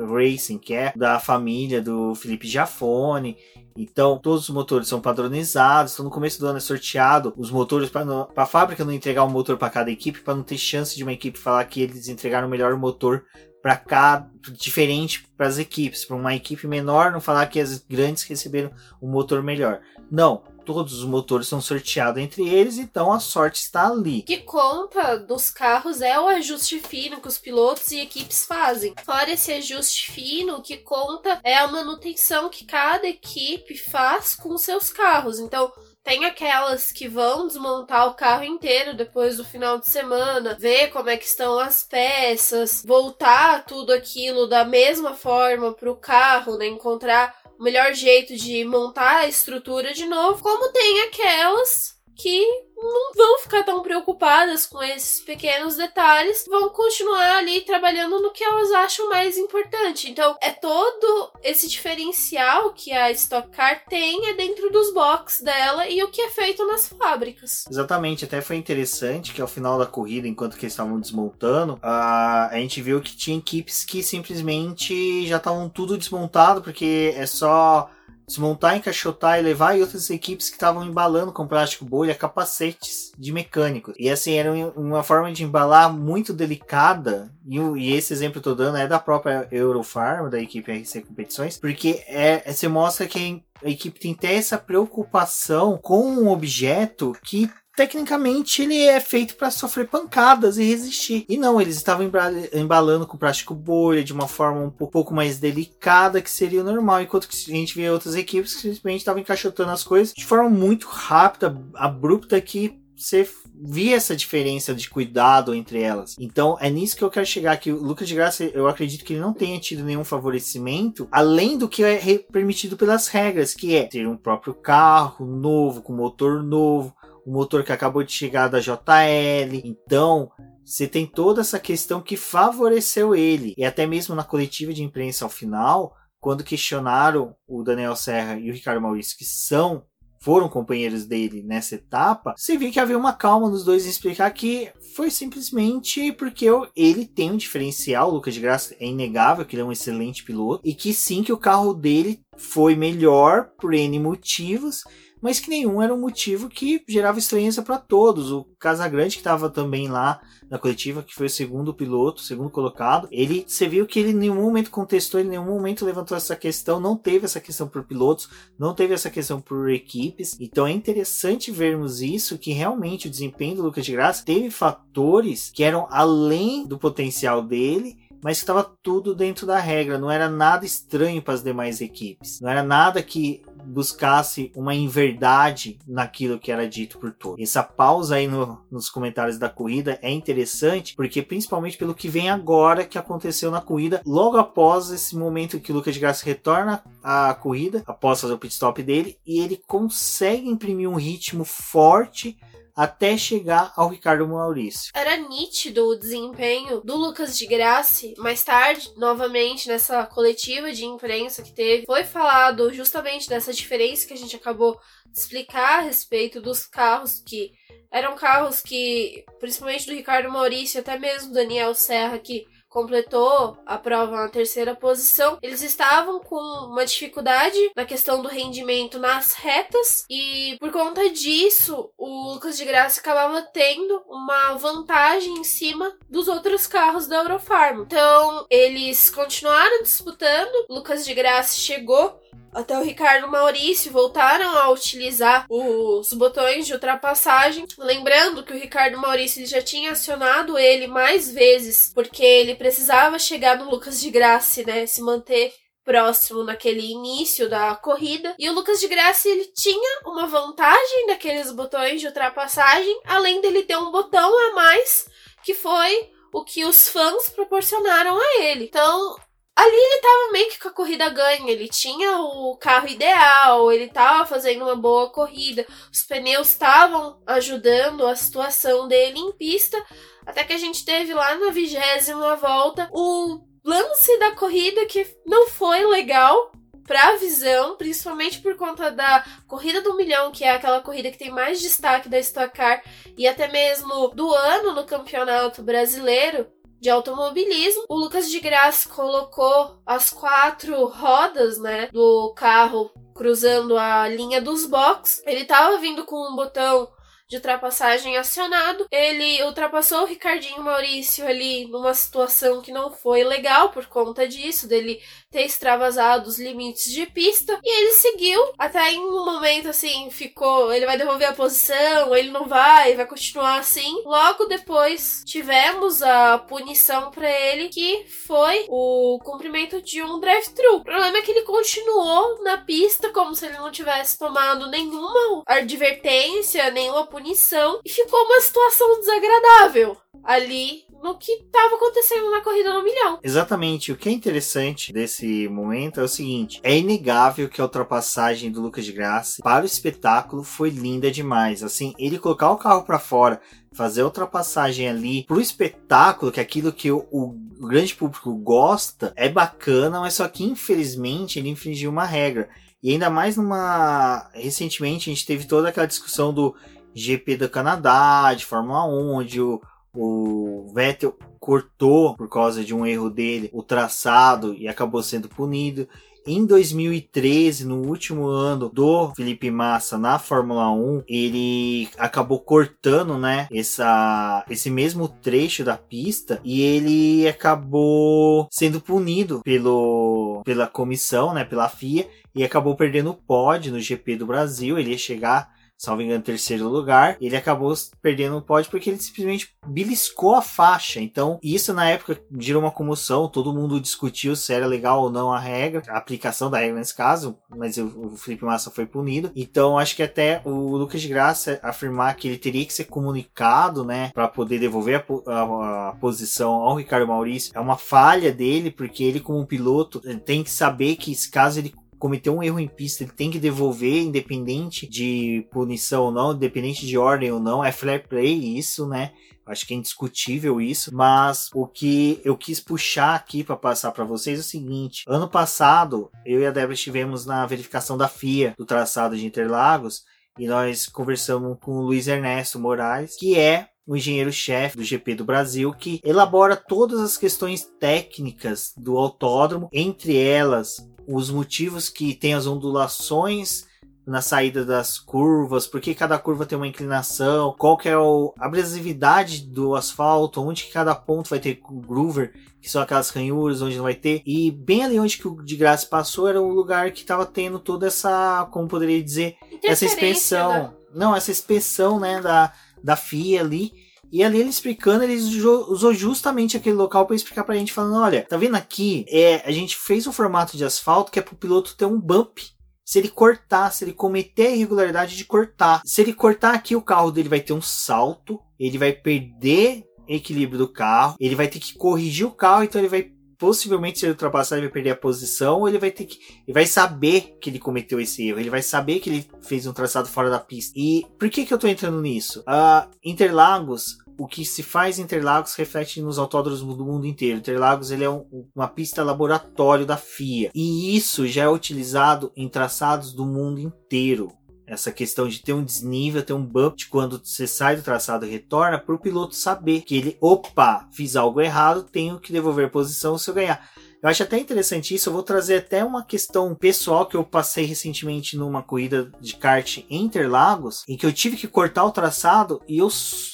Racing, que é da família do Felipe Jafone. Então, todos os motores são padronizados. Então, no começo do ano é sorteado os motores para a fábrica não entregar um motor para cada equipe, para não ter chance de uma equipe falar que eles entregaram o melhor motor para cá diferente para as equipes, para uma equipe menor não falar que as grandes receberam um motor melhor. Não, todos os motores são sorteados entre eles, então a sorte está ali. O que conta dos carros é o ajuste fino que os pilotos e equipes fazem. Fora esse ajuste fino, o que conta é a manutenção que cada equipe faz com seus carros. Então, tem aquelas que vão desmontar o carro inteiro depois do final de semana, ver como é que estão as peças, voltar tudo aquilo da mesma forma para o carro, né? Encontrar o melhor jeito de montar a estrutura de novo, como tem aquelas que não vão ficar tão preocupadas com esses pequenos detalhes, vão continuar ali trabalhando no que elas acham mais importante. Então, é todo esse diferencial que a Stock Car tem é dentro dos boxes dela e o que é feito nas fábricas. Exatamente, até foi interessante que ao final da corrida, enquanto que eles estavam desmontando, a, a gente viu que tinha equipes que simplesmente já estavam tudo desmontado, porque é só desmontar, encaixotar e levar, e outras equipes que estavam embalando com plástico bolha capacetes de mecânicos. E assim, era uma forma de embalar muito delicada, e, e esse exemplo que eu tô dando é da própria Eurofarm, da equipe RC Competições, porque é, é, você mostra que a equipe tem até essa preocupação com um objeto que tecnicamente ele é feito para sofrer pancadas e resistir. E não, eles estavam embalando com plástico bolha de uma forma um pouco mais delicada que seria o normal, enquanto que a gente vê outras equipes que simplesmente estavam encaixotando as coisas de forma muito rápida, abrupta que você via essa diferença de cuidado entre elas. Então é nisso que eu quero chegar que o Lucas de Graça, eu acredito que ele não tenha tido nenhum favorecimento além do que é permitido pelas regras, que é ter um próprio carro novo, com motor novo, o motor que acabou de chegar da JL. Então, você tem toda essa questão que favoreceu ele. E até mesmo na coletiva de imprensa ao final, quando questionaram o Daniel Serra e o Ricardo Maurício, que são foram companheiros dele nessa etapa, você vê que havia uma calma nos dois em explicar que foi simplesmente porque ele tem um diferencial, o Lucas de Graça é inegável que ele é um excelente piloto, e que sim que o carro dele foi melhor por N motivos, mas que nenhum era um motivo que gerava estranheza para todos. O Casagrande, que estava também lá na coletiva, que foi o segundo piloto, segundo colocado, ele, você viu que ele em nenhum momento contestou, em nenhum momento levantou essa questão, não teve essa questão por pilotos, não teve essa questão por equipes. Então é interessante vermos isso, que realmente o desempenho do Lucas de Graça teve fatores que eram além do potencial dele mas estava tudo dentro da regra, não era nada estranho para as demais equipes, não era nada que buscasse uma inverdade naquilo que era dito por todos. Essa pausa aí no, nos comentários da corrida é interessante, porque principalmente pelo que vem agora que aconteceu na corrida, logo após esse momento que o Lucas de Graça retorna à corrida, após fazer o pit stop dele, e ele consegue imprimir um ritmo forte até chegar ao Ricardo Maurício. Era nítido o desempenho do Lucas de Grassi. Mais tarde, novamente, nessa coletiva de imprensa que teve, foi falado justamente dessa diferença que a gente acabou de explicar a respeito dos carros que eram carros que, principalmente do Ricardo Maurício, até mesmo Daniel Serra, que completou a prova na terceira posição. Eles estavam com uma dificuldade na questão do rendimento nas retas e por conta disso o Lucas de Graça acabava tendo uma vantagem em cima dos outros carros da Eurofarm. Então eles continuaram disputando. Lucas de Graça chegou até o Ricardo Maurício voltaram a utilizar os botões de ultrapassagem. Lembrando que o Ricardo Maurício já tinha acionado ele mais vezes, porque ele precisava chegar no Lucas de Graça, né? Se manter próximo naquele início da corrida. E o Lucas de Graça ele tinha uma vantagem daqueles botões de ultrapassagem, além dele ter um botão a mais, que foi o que os fãs proporcionaram a ele. Então, ali ele tava meio que com a corrida ganha. Ele tinha o carro ideal, ele tava fazendo uma boa corrida, os pneus estavam ajudando a situação dele em pista. Até que a gente teve lá na vigésima volta o lance da corrida que não foi legal para a visão, principalmente por conta da corrida do milhão, que é aquela corrida que tem mais destaque da Stock Car e até mesmo do ano no Campeonato Brasileiro de automobilismo. O Lucas de Graça colocou as quatro rodas, né, do carro cruzando a linha dos box. Ele tava vindo com um botão de ultrapassagem acionado. Ele ultrapassou o Ricardinho Maurício ali numa situação que não foi legal por conta disso, dele ter extravasado os limites de pista. E ele seguiu até em um momento assim, ficou. Ele vai devolver a posição, ele não vai, vai continuar assim. Logo depois tivemos a punição para ele, que foi o cumprimento de um drive-thru. O problema é que ele continuou na pista como se ele não tivesse tomado nenhuma advertência, nenhuma punição, e ficou uma situação desagradável ali no que estava acontecendo na corrida no milhão. Exatamente. O que é interessante desse momento é o seguinte: é inegável que a ultrapassagem do Lucas de Graça para o espetáculo foi linda demais. Assim, ele colocar o carro para fora, fazer a ultrapassagem ali pro espetáculo, que é aquilo que o, o, grande público gosta, é bacana, mas só que infelizmente ele infringiu uma regra. E ainda mais numa. Recentemente a gente teve toda aquela discussão do GP do Canadá, de Fórmula 1, onde o o Vettel cortou por causa de um erro dele o traçado e acabou sendo punido. Em 2013, no último ano do Felipe Massa na Fórmula 1, ele acabou cortando, né, essa, esse mesmo trecho da pista e ele acabou sendo punido pelo, pela comissão, né, pela FIA e acabou perdendo o pódio no GP do Brasil. Ele ia chegar salvo engano, terceiro lugar. Ele acabou perdendo o pódio porque ele simplesmente beliscou a faixa. Então, isso na época gerou uma comoção. Todo mundo discutiu se era legal ou não a regra, a aplicação da regra nesse caso, mas o, Felipe Massa foi punido. Então, acho que até o Lucas de Graça afirmar que ele teria que ser comunicado, né, para poder devolver a, a, a, posição ao Ricardo Maurício é uma falha dele, porque ele, como piloto, tem que saber que caso ele cometeu um erro em pista, ele tem que devolver, independente de punição ou não, independente de ordem ou não, é fair play isso, né? Acho que é indiscutível isso, mas o que eu quis puxar aqui para passar para vocês é o seguinte: ano passado, eu e a Débora estivemos na verificação da FIA do traçado de Interlagos e nós conversamos com o Luiz Ernesto Moraes, que é o engenheiro-chefe do GP do Brasil, que elabora todas as questões técnicas do autódromo, entre elas os motivos que tem as ondulações na saída das curvas, por que cada curva tem uma inclinação, qual que é a abrasividade do asfalto, onde que cada ponto vai ter groover, que são aquelas ranhuras onde não vai ter. E bem ali onde que o de graça passou era o lugar que estava tendo toda essa, como poderia dizer, essa inspeção. Né? Não, essa inspeção, né, da, da FIA ali. E ali ele explicando, ele usou justamente aquele local para explicar pra gente, falando: olha, tá vendo aqui? É, a gente fez um formato de asfalto que é pro piloto ter um bump. Se ele cortar, se ele cometer a irregularidade de cortar, se ele cortar aqui, o carro dele vai ter um salto, ele vai perder equilíbrio do carro, ele vai ter que corrigir o carro, então ele vai possivelmente se ele ultrapassar ele vai perder a posição, ele vai ter que ele vai saber que ele cometeu esse erro, ele vai saber que ele fez um traçado fora da pista. E por que que eu tô entrando nisso? Uh, Interlagos o que se faz em Interlagos reflete nos autódromos do mundo inteiro. Interlagos ele é um, uma pista laboratório da FIA e isso já é utilizado em traçados do mundo inteiro. Essa questão de ter um desnível, ter um bump de quando você sai do traçado e retorna, para o piloto saber que ele, opa, fiz algo errado, tenho que devolver posição se eu ganhar. Eu acho até interessante isso. Eu vou trazer até uma questão pessoal que eu passei recentemente numa corrida de kart em Interlagos, em que eu tive que cortar o traçado e eu,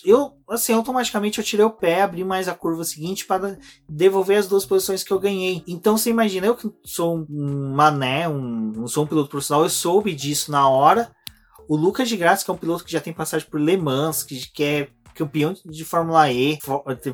eu assim, automaticamente eu tirei o pé, abri mais a curva seguinte para devolver as duas posições que eu ganhei. Então você imagina, eu que sou um mané, um, não sou um piloto profissional, eu soube disso na hora. O Lucas de Graça, que é um piloto que já tem passagem por Le Mans, que, que é campeão de Fórmula E,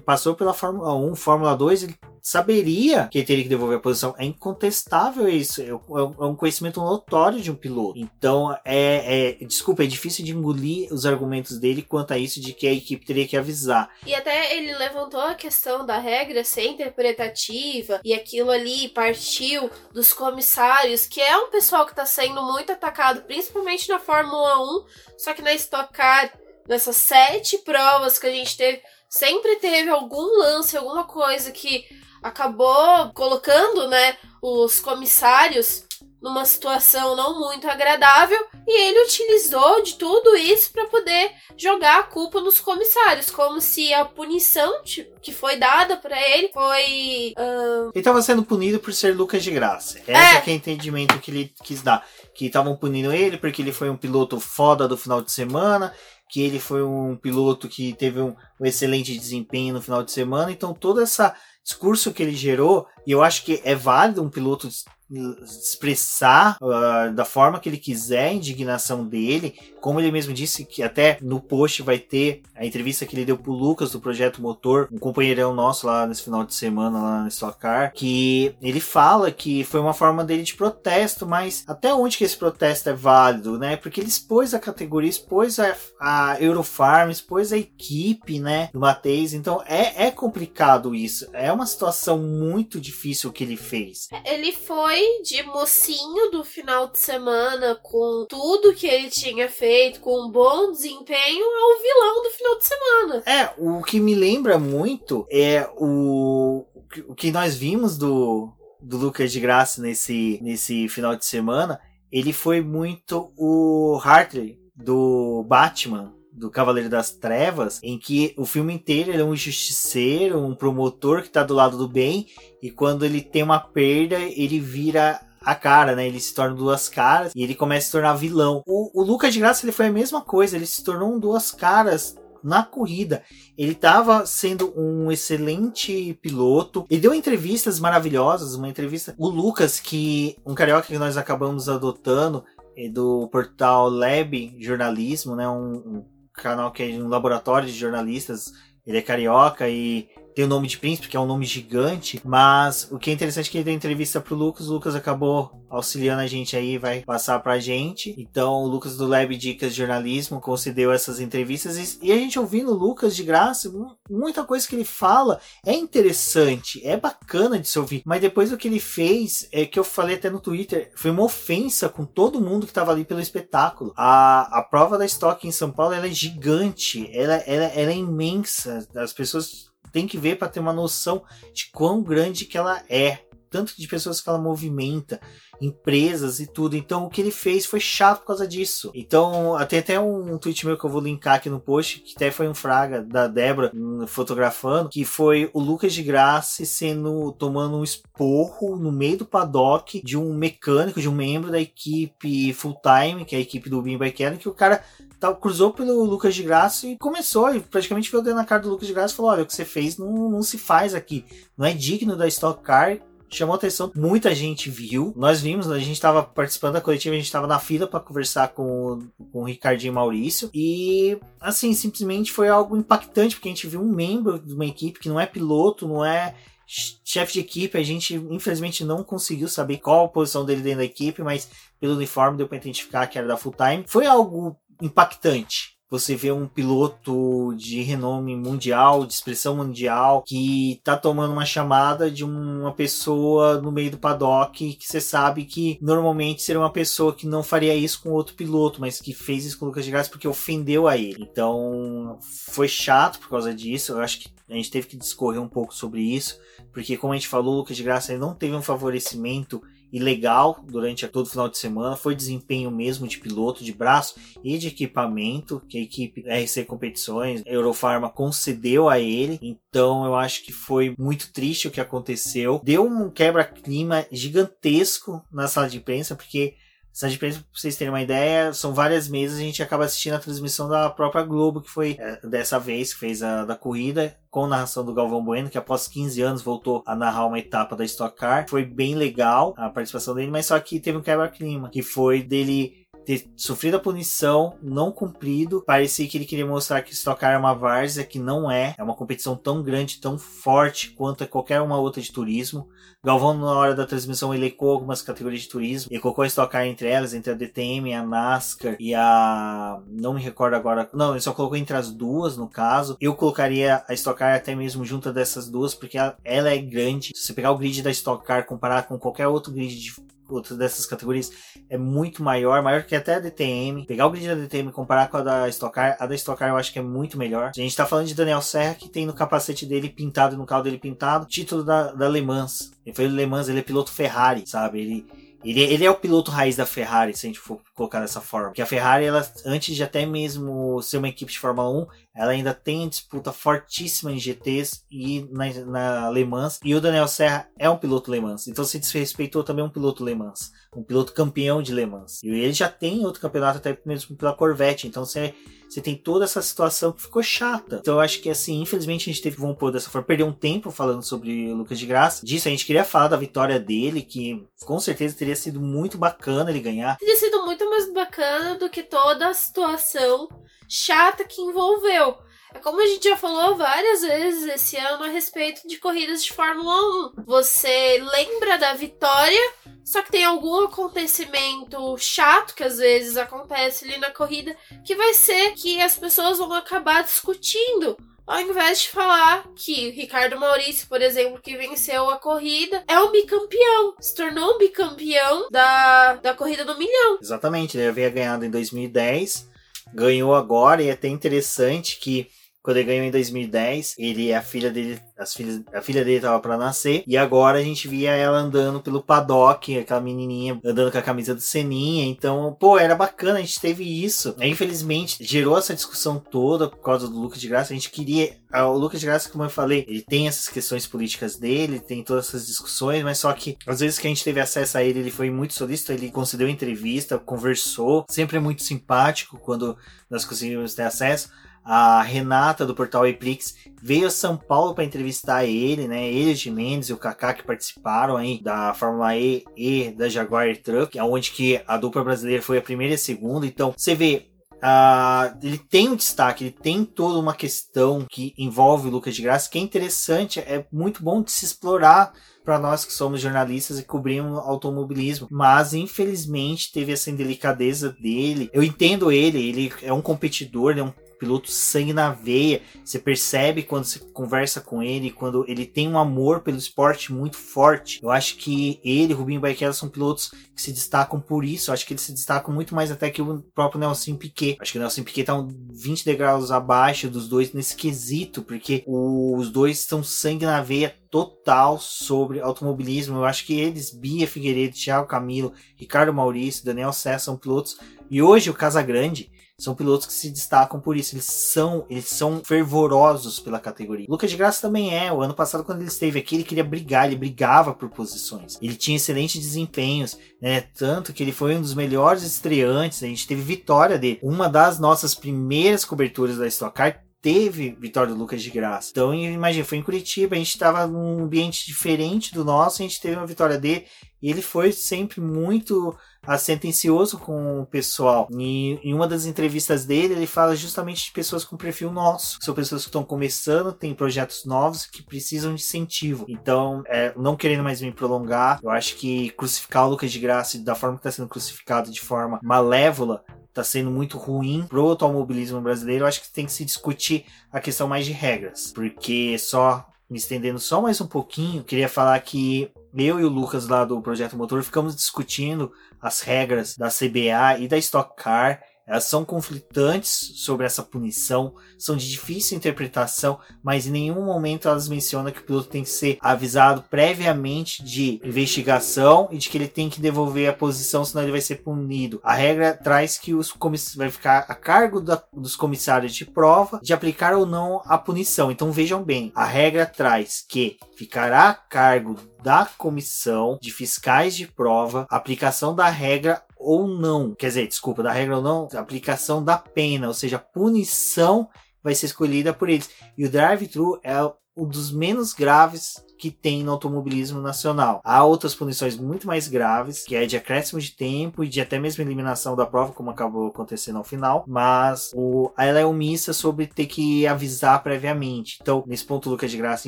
passou pela Fórmula 1, Fórmula 2, ele saberia que ele teria que devolver a posição. É incontestável isso. É, é, é um conhecimento notório de um piloto. Então, é, é, desculpa, é difícil de engolir os argumentos dele quanto a isso de que a equipe teria que avisar. E até ele levantou a questão da regra ser interpretativa e aquilo ali partiu dos comissários, que é um pessoal que está sendo muito atacado, principalmente na Fórmula 1, só que na Stock Car nessas sete provas que a gente teve, sempre teve algum lance, alguma coisa que acabou colocando, né, os comissários numa situação não muito agradável e ele utilizou de tudo isso para poder jogar a culpa nos comissários, como se a punição que foi dada para ele foi. Uh... Ele estava sendo punido por ser Lucas de Graça. Esse é, é que é o entendimento que ele quis dar. Que estavam punindo ele porque ele foi um piloto foda do final de semana que ele foi um piloto que teve um, um excelente desempenho no final de semana. Então, todo esse discurso que ele gerou, e eu acho que é válido um piloto expressar uh, da forma que ele quiser a indignação dele, como ele mesmo disse que até no post vai ter a entrevista que ele deu pro Lucas do Projeto Motor, um companheirão nosso lá nesse final de semana lá na Stock Car, que ele fala que foi uma forma dele de protesto, mas até onde que esse protesto é válido, né? Porque ele expôs a categoria, expôs a, a Eurofarm, expôs a equipe, né, do Mateis, então é, é complicado isso, é uma situação muito difícil que ele fez. Ele foi de mocinho do final de semana com tudo que ele tinha feito com um bom desempenho, é o vilão do final de semana. É, o que me lembra muito é o, o que nós vimos do, do Lucas de Graça nesse, nesse final de semana. Ele foi muito o Hartley do Batman, do Cavaleiro das Trevas, em que o filme inteiro ele é um justiceiro, um promotor que tá do lado do bem, e quando ele tem uma perda, ele vira a cara, né? Ele se torna duas caras e ele começa a se tornar vilão. O, o Lucas de Graça ele foi a mesma coisa, ele se tornou um duas caras na corrida. Ele estava sendo um excelente piloto. Ele deu entrevistas maravilhosas, uma entrevista. O Lucas, que um carioca que nós acabamos adotando, é do portal Lab Jornalismo, né? Um, um canal que é um laboratório de jornalistas. Ele é carioca e tem o nome de príncipe, que é um nome gigante, mas o que é interessante é que ele deu entrevista pro Lucas, o Lucas acabou auxiliando a gente aí, vai passar pra gente. Então, o Lucas do Lab Dicas de Jornalismo concedeu essas entrevistas e, a gente ouvindo o Lucas de graça, muita coisa que ele fala é interessante, é bacana de se ouvir, mas depois o que ele fez, é que eu falei até no Twitter, foi uma ofensa com todo mundo que tava ali pelo espetáculo. A, a prova da Stock em São Paulo, ela é gigante, ela, ela, ela é imensa, as pessoas tem que ver para ter uma noção de quão grande que ela é, tanto de pessoas que ela movimenta, empresas e tudo. Então o que ele fez foi chato por causa disso. Então, tem até um tweet meu que eu vou linkar aqui no post, que até foi um fraga da Débora hum, fotografando, que foi o Lucas de Graça sendo tomando um esporro no meio do paddock de um mecânico, de um membro da equipe full time, que é a equipe do Bim Kelly, que o cara tá, cruzou pelo Lucas de Graça e começou, e praticamente veio na cara do Lucas de Graça e falou: olha, o que você fez não, não se faz aqui, não é digno da Stock Car, chamou atenção, muita gente viu. Nós vimos, a gente estava participando da coletiva, a gente estava na fila para conversar com, com o Ricardinho Maurício. E, assim, simplesmente foi algo impactante, porque a gente viu um membro de uma equipe que não é piloto, não é chefe de equipe. A gente, infelizmente, não conseguiu saber qual a posição dele dentro da equipe, mas pelo uniforme deu para identificar que era da full time. Foi algo impactante você vê um piloto de renome mundial, de expressão mundial, que tá tomando uma chamada de uma pessoa no meio do paddock que você sabe que normalmente seria uma pessoa que não faria isso com outro piloto, mas que fez isso com o Lucas de Graça porque ofendeu a ele. Então foi chato por causa disso. Eu acho que a gente teve que discorrer um pouco sobre isso, porque como a gente falou, o Lucas de Graça não teve um favorecimento e legal durante todo o final de semana. Foi desempenho mesmo de piloto, de braço e de equipamento que a equipe RC Competições, Eurofarma concedeu a ele. Então eu acho que foi muito triste o que aconteceu. Deu um quebra-clima gigantesco na sala de imprensa, porque Sala de imprensa, pra vocês terem uma ideia, são várias mesas, a gente acaba assistindo a transmissão da própria Globo, que foi é, dessa vez, que fez a da corrida, com narração do Galvão Bueno, que após 15 anos voltou a narrar uma etapa da Stock Car. Foi bem legal a participação dele, mas só que teve um quebra-clima, que foi dele ter sofrido a punição, não cumprido. Parecia que ele queria mostrar que Stock Car é uma várzea, que não é. É uma competição tão grande, tão forte quanto qualquer uma outra de turismo. Galvão, na hora da transmissão, elencou algumas categorias de turismo. Ele colocou a Stock Car entre elas, entre a DTM, a NASCAR e a... Não me recordo agora. Não, ele só colocou entre as duas, no caso. Eu colocaria a Stock Car até mesmo junto dessas duas, porque ela, ela é grande. Se você pegar o grid da Stock Car, comparar com qualquer outro grid de outras dessas categorias é muito maior, maior que até a DTM. Pegar o grid da DTM e comparar com a da Stock Car, a da Stock Car eu acho que é muito melhor. A gente tá falando de Daniel Serra, que tem no capacete dele pintado, no carro dele pintado, título da, da Le Mans. Ele foi Le Mans, ele é piloto Ferrari, sabe? Ele, ele, ele é o piloto raiz da Ferrari, se a gente for colocar dessa forma. Que a Ferrari, ela, antes de até mesmo ser uma equipe de Fórmula 1, ela ainda tem disputa fortíssima em GTs e na, na Le Mans. E o Daniel Serra é um piloto Le Mans. Então se desrespeitou também um piloto Le Mans. Um piloto campeão de Le Mans. E ele já tem outro campeonato até mesmo pela Corvette. Então você, você tem toda essa situação que ficou chata. Então eu acho que assim, infelizmente a gente teve que, pôr dessa forma, perder um tempo falando sobre o Lucas de Graça. Disso a gente queria falar da vitória dele, que com certeza teria sido muito bacana ele ganhar. Teria sido muito mais bacana do que toda a situação chata que envolveu. É como a gente já falou várias vezes esse ano a respeito de corridas de Fórmula 1. Você lembra da vitória, só que tem algum acontecimento chato que às vezes acontece ali na corrida que vai ser que as pessoas vão acabar discutindo ao invés de falar que Ricardo Maurício, por exemplo, que venceu a corrida, é um bicampeão, se tornou um bicampeão da, da corrida do milhão. Exatamente, ele havia ganhado em 2010, ganhou agora, e é até interessante que quando ele ganhou em 2010, ele a filha dele, as filhas, a filha dele tava para nascer e agora a gente via ela andando pelo paddock, aquela menininha andando com a camisa do Seninha. Então, pô, era bacana, a gente teve isso. Aí, infelizmente, gerou essa discussão toda por causa do Lucas de Graça. A gente queria o Lucas de Graça, como eu falei, ele tem essas questões políticas dele, tem todas essas discussões, mas só que às vezes que a gente teve acesso a ele, ele foi muito solícito, ele concedeu entrevista, conversou, sempre é muito simpático quando nós conseguimos ter acesso. A Renata do portal Eprix veio a São Paulo para entrevistar ele, né? Ele, de Mendes e o Kaká que participaram aí da Fórmula E e da Jaguar Truck, onde que a dupla brasileira foi a primeira e a segunda. Então, você vê Uh, ele tem um destaque, ele tem toda uma questão que envolve o Lucas de Graça, que é interessante, é muito bom de se explorar para nós que somos jornalistas e cobrimos automobilismo. Mas infelizmente teve essa indelicadeza dele. Eu entendo ele, ele é um competidor, ele é um piloto sangue na veia. Você percebe quando você conversa com ele, quando ele tem um amor pelo esporte muito forte. Eu acho que ele Rubinho Barrichello são pilotos que se destacam por isso. Eu acho que eles se destacam muito mais até que o próprio Nelson Piquet. Acho que o Nelson Piquet tá uns 20 degraus abaixo dos dois nesse quesito, porque os dois são sangue na veia total sobre automobilismo. Eu acho que eles, Bia Figueiredo, Thiago Camilo, Ricardo Maurício, Daniel César são pilotos. E hoje o Casagrande são pilotos que se destacam por isso. Eles são, eles são fervorosos pela categoria. Lucas de Graça também é. O ano passado, quando ele esteve aqui, ele queria brigar, ele brigava por posições. Ele tinha excelentes desempenhos, né? Tanto que ele foi um dos melhores estreantes. A gente teve vitória dele. Uma das nossas primeiras coberturas da Stock Car teve vitória do Lucas de Graça. Então, imagina, foi em Curitiba, a gente estava num ambiente diferente do nosso, a gente teve uma vitória dele e ele foi sempre muito sentencioso com o pessoal. E em uma das entrevistas dele, ele fala justamente de pessoas com perfil nosso. São pessoas que estão começando, têm projetos novos que precisam de incentivo. Então, é, não querendo mais me prolongar, eu acho que crucificar o Lucas de Graça da forma que está sendo crucificado de forma malévola está sendo muito ruim pro automobilismo brasileiro. Eu acho que tem que se discutir a questão mais de regras, porque só me estendendo só mais um pouquinho, queria falar que eu e o Lucas lá do Projeto Motor ficamos discutindo as regras da CBA e da Stock Car elas são conflitantes sobre essa punição, são de difícil interpretação, mas em nenhum momento elas mencionam que o piloto tem que ser avisado previamente de investigação e de que ele tem que devolver a posição, senão ele vai ser punido. A regra traz que os vai ficar a cargo da, dos comissários de prova de aplicar ou não a punição. Então vejam bem, a regra traz que ficará a cargo da comissão de fiscais de prova aplicação da regra ou não. Quer dizer, desculpa, da regra ou não, aplicação da pena, ou seja, punição vai ser escolhida por eles. E o drive-thru é um dos menos graves que tem no automobilismo nacional. Há outras punições muito mais graves, que é de acréscimo de tempo e de até mesmo eliminação da prova, como acabou acontecendo ao final, mas o, ela é omissa sobre ter que avisar previamente. Então, nesse ponto, o Lucas de Graça,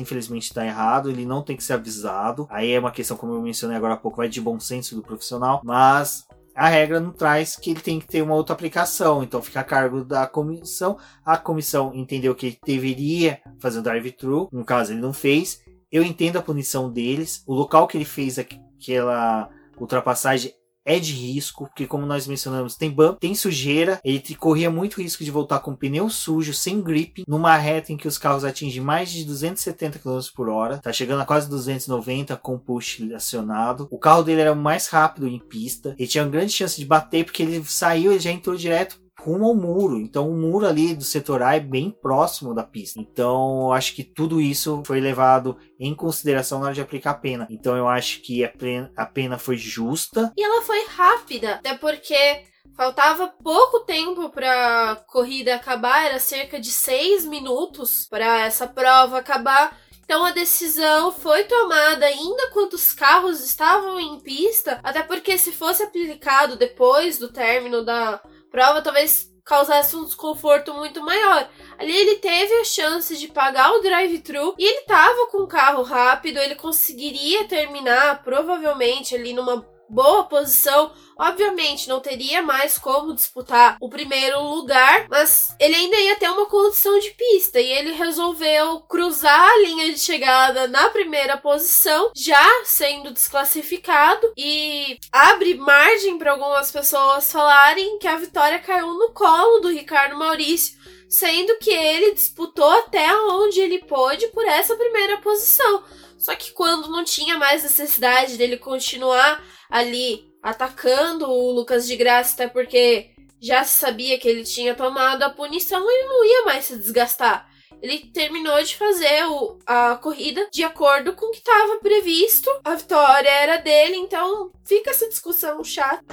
infelizmente, está errado, ele não tem que ser avisado. Aí é uma questão, como eu mencionei agora há pouco, vai de bom senso do profissional, mas a regra não traz que ele tem que ter uma outra aplicação, então fica a cargo da comissão. A comissão entendeu que ele deveria fazer o drive-thru, no caso ele não fez. Eu entendo a punição deles, o local que ele fez aquela ultrapassagem é de risco, porque como nós mencionamos, tem bump, tem sujeira, ele corria muito risco de voltar com pneu sujo, sem grip, numa reta em que os carros atingem mais de 270 km por hora, tá chegando a quase 290 com push acionado. O carro dele era o mais rápido em pista, ele tinha uma grande chance de bater porque ele saiu e já entrou direto rumo ao muro. Então o muro ali do setor A é bem próximo da pista. Então acho que tudo isso foi levado em consideração na hora de aplicar a pena. Então eu acho que a pena, a pena foi justa. E ela foi rápida, até porque Faltava pouco tempo para a corrida acabar, era cerca de seis minutos para essa prova acabar. Então a decisão foi tomada ainda quando os carros estavam em pista, até porque se fosse aplicado depois do término da prova, talvez causasse um desconforto muito maior. Ali ele teve a chance de pagar o drive-thru e ele tava com o carro rápido, ele conseguiria terminar provavelmente ali numa boa posição. Obviamente, não teria mais como disputar o primeiro lugar, mas ele ainda ia ter uma condição de pista e ele resolveu cruzar a linha de chegada na primeira posição, já sendo desclassificado e abre margem para algumas pessoas falarem que a vitória caiu no colo do Ricardo Maurício sendo que ele disputou até onde ele pôde por essa primeira posição. Só que quando não tinha mais necessidade dele continuar ali atacando o Lucas de Graça, até porque já sabia que ele tinha tomado a punição, ele não ia mais se desgastar. Ele terminou de fazer o, a corrida de acordo com o que estava previsto. A vitória era dele, então fica essa discussão chata.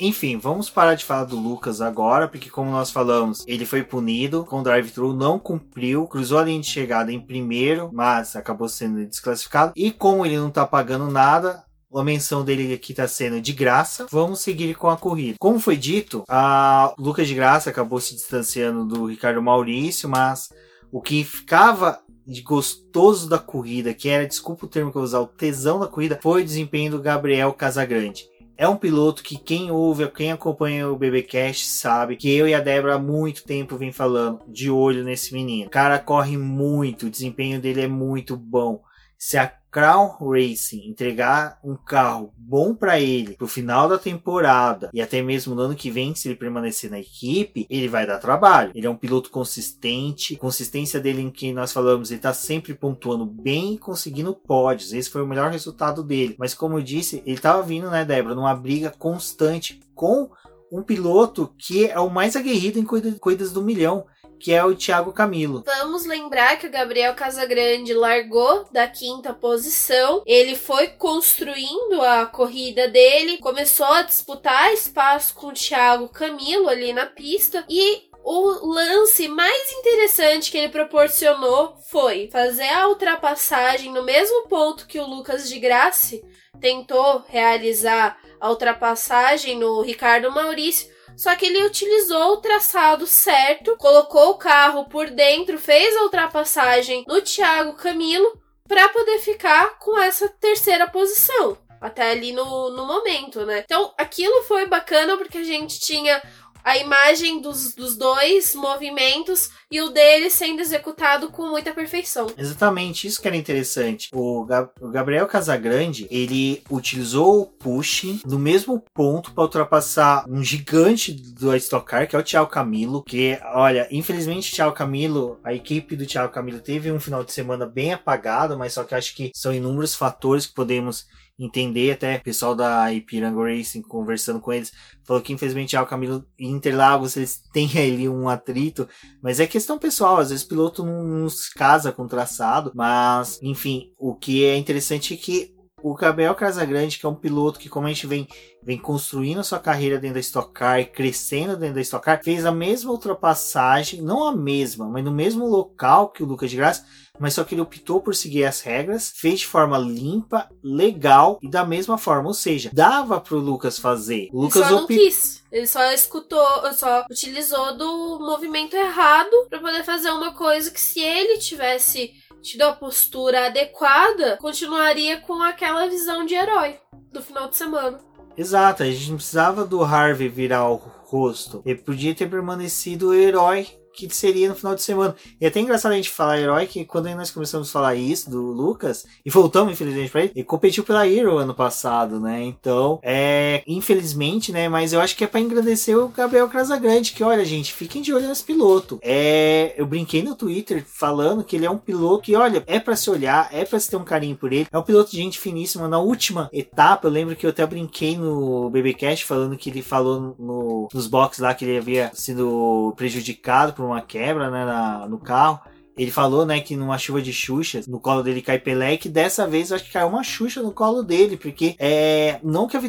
Enfim, vamos parar de falar do Lucas agora, porque como nós falamos, ele foi punido com drive-thru, não cumpriu, cruzou a linha de chegada em primeiro, mas acabou sendo desclassificado. E como ele não tá pagando nada, a menção dele aqui está sendo de graça. Vamos seguir com a corrida. Como foi dito, a Lucas de Graça acabou se distanciando do Ricardo Maurício, mas o que ficava de gostoso da corrida, que era, desculpa o termo que eu vou usar, o tesão da corrida, foi o desempenho do Gabriel Casagrande. É um piloto que quem ouve, quem acompanha o BBcast sabe que eu e a Débora há muito tempo vem falando de olho nesse menino. O cara corre muito, o desempenho dele é muito bom. Se a Crown Racing entregar um carro bom para ele pro final da temporada e até mesmo no ano que vem, se ele permanecer na equipe, ele vai dar trabalho. Ele é um piloto consistente, consistência dele em que nós falamos, ele tá sempre pontuando bem e conseguindo pódios. Esse foi o melhor resultado dele. Mas como eu disse, ele tava vindo, né, Débora, numa briga constante com um piloto que é o mais aguerrido em corridas do milhão que é o Thiago Camilo. Vamos lembrar que o Gabriel Casagrande largou da quinta posição, ele foi construindo a corrida dele, começou a disputar espaço com o Thiago Camilo ali na pista e o lance mais interessante que ele proporcionou foi fazer a ultrapassagem no mesmo ponto que o Lucas de Graça tentou realizar a ultrapassagem no Ricardo Maurício, só que ele utilizou o traçado certo, colocou o carro por dentro, fez a ultrapassagem no Thiago Camilo para poder ficar com essa terceira posição. Até ali no, no momento, né? Então aquilo foi bacana porque a gente tinha a imagem dos, dos dois movimentos e o dele sendo executado com muita perfeição. Exatamente, isso que era interessante. O, Gab o Gabriel Casagrande, ele utilizou o push no mesmo ponto para ultrapassar um gigante do Stock Car, que é o Thiago Camilo, que, olha, infelizmente o Thiago Camilo, a equipe do Thiago Camilo teve um final de semana bem apagado, mas só que acho que são inúmeros fatores que podemos entender, até o pessoal da Ipiranga Racing conversando com eles, falou que infelizmente o Camilo Interlagos eles têm [LAUGHS] ali um atrito, mas é questão pessoal, às vezes o piloto não, não se casa com traçado, mas enfim, o que é interessante é que o Gabriel Casagrande, que é um piloto que, como a gente vem, vem construindo a sua carreira dentro da Stock Car e crescendo dentro da Stock Car, fez a mesma ultrapassagem, não a mesma, mas no mesmo local que o Lucas de Graça, mas só que ele optou por seguir as regras, fez de forma limpa, legal e da mesma forma, ou seja, dava pro Lucas fazer. O Lucas ele só não opi... quis. Ele só escutou, só utilizou do movimento errado para poder fazer uma coisa que se ele tivesse tido a postura adequada, continuaria com aquela visão de herói do final de semana. Exato, a gente não precisava do Harvey virar o rosto. Ele podia ter permanecido herói que seria no final de semana. E é até engraçado a gente falar herói, que quando nós começamos a falar isso do Lucas, e voltamos, infelizmente, pra ele, ele competiu pela Hero ano passado, né? Então, é. Infelizmente, né? Mas eu acho que é pra engrandecer o Gabriel Casagrande, que olha, gente, fiquem de olho nesse piloto. É. Eu brinquei no Twitter falando que ele é um piloto que, olha, é para se olhar, é para se ter um carinho por ele. É um piloto de gente finíssima. Na última etapa, eu lembro que eu até brinquei no BBcast falando que ele falou no, nos boxes lá que ele havia sido prejudicado por uma quebra né, na, no carro. Ele falou, né, que numa chuva de Xuxas, no colo dele cai Pelé, que dessa vez eu acho que caiu uma Xuxa no colo dele, porque é. Não que a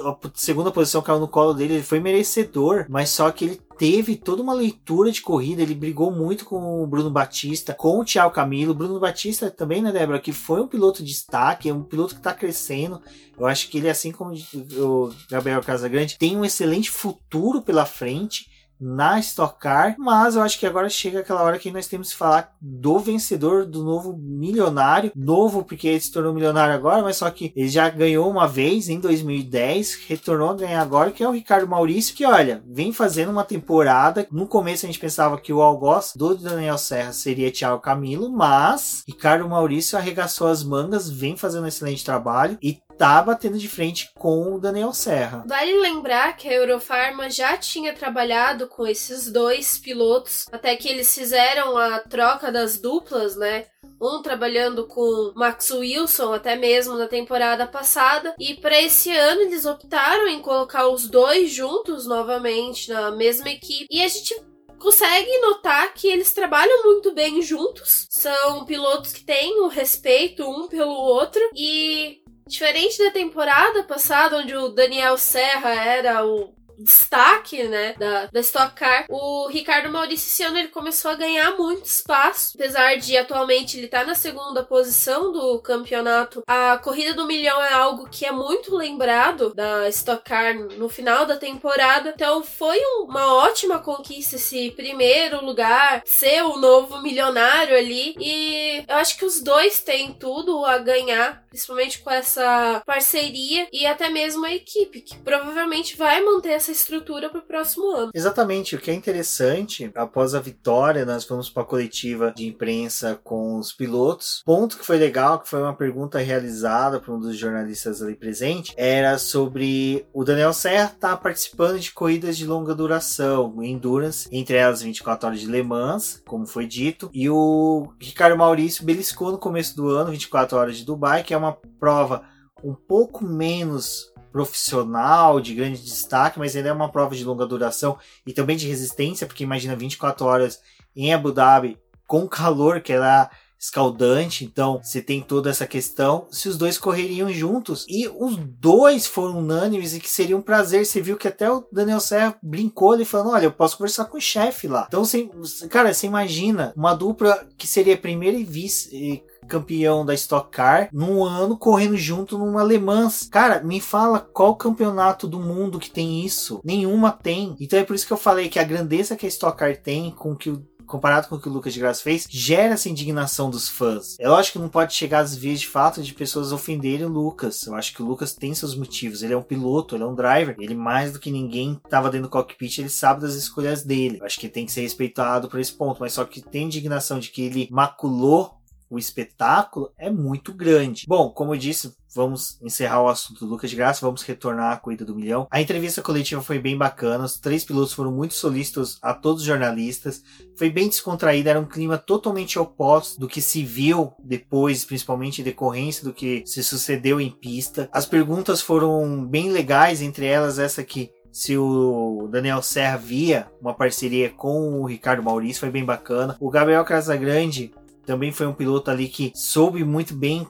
a segunda posição caiu no colo dele, ele foi merecedor, mas só que ele teve toda uma leitura de corrida, ele brigou muito com o Bruno Batista, com o Thiago Camilo, Bruno Batista também, né, Débora, que foi um piloto de destaque, é um piloto que está crescendo, eu acho que ele, assim como o Gabriel Casagrande, tem um excelente futuro pela frente, na Stock Car, mas eu acho que agora chega aquela hora que nós temos que falar do vencedor do novo milionário, novo porque ele se tornou milionário agora, mas só que ele já ganhou uma vez em 2010, retornou a ganhar agora, que é o Ricardo Maurício, que olha, vem fazendo uma temporada. No começo a gente pensava que o algoz do Daniel Serra seria Thiago Camilo, mas Ricardo Maurício arregaçou as mangas, vem fazendo um excelente trabalho e tá batendo de frente com o Daniel Serra. Vale lembrar que a Eurofarma já tinha trabalhado com esses dois pilotos, até que eles fizeram a troca das duplas, né? Um trabalhando com Max Wilson até mesmo na temporada passada, e para esse ano eles optaram em colocar os dois juntos novamente na mesma equipe. E a gente consegue notar que eles trabalham muito bem juntos. São pilotos que têm o respeito um pelo outro e Diferente da temporada passada, onde o Daniel Serra era o destaque, né, da, da Stock Car, o Ricardo Maurício esse ano ele começou a ganhar muito espaço, apesar de atualmente ele tá na segunda posição do campeonato. A corrida do milhão é algo que é muito lembrado da Stock Car no final da temporada, então foi uma ótima conquista esse primeiro lugar, ser o novo milionário ali, e eu acho que os dois têm tudo a ganhar, principalmente com essa parceria e até mesmo a equipe, que provavelmente vai manter essa estrutura para o próximo ano. Exatamente. O que é interessante, após a vitória, nós fomos para a coletiva de imprensa com os pilotos. Ponto que foi legal, que foi uma pergunta realizada por um dos jornalistas ali presente, era sobre o Daniel Serra estar tá participando de corridas de longa duração, endurance, entre elas 24 horas de Le Mans, como foi dito, e o Ricardo Maurício beliscou no começo do ano 24 horas de Dubai, que é uma prova um pouco menos profissional, de grande destaque, mas ainda é uma prova de longa duração e também de resistência, porque imagina 24 horas em Abu Dhabi com calor que era escaldante, então você tem toda essa questão. Se os dois correriam juntos e os dois foram unânimes e que seria um prazer, você viu que até o Daniel Serra brincou ali falando: Olha, eu posso conversar com o chefe lá. Então, você, cara, você imagina uma dupla que seria primeira e vice campeão da Stock Car num ano correndo junto numa alemã. Cara, me fala qual campeonato do mundo que tem isso? Nenhuma tem. Então é por isso que eu falei que a grandeza que a Stock Car tem com que o comparado com o que o Lucas de Graça fez, gera essa indignação dos fãs. É lógico que não pode chegar às vezes de fato de pessoas ofenderem o Lucas. Eu acho que o Lucas tem seus motivos. Ele é um piloto, ele é um driver. Ele mais do que ninguém estava dentro do cockpit, ele sabe das escolhas dele. Eu acho que tem que ser respeitado por esse ponto. Mas só que tem indignação de que ele maculou o espetáculo é muito grande. Bom, como eu disse, vamos encerrar o assunto do Lucas de Graça, vamos retornar à corrida do milhão. A entrevista coletiva foi bem bacana, os três pilotos foram muito solícitos a todos os jornalistas, foi bem descontraída, era um clima totalmente oposto do que se viu depois, principalmente em decorrência do que se sucedeu em pista. As perguntas foram bem legais, entre elas essa que se o Daniel Serra via uma parceria com o Ricardo Maurício, foi bem bacana. O Gabriel Casagrande também foi um piloto ali que soube muito bem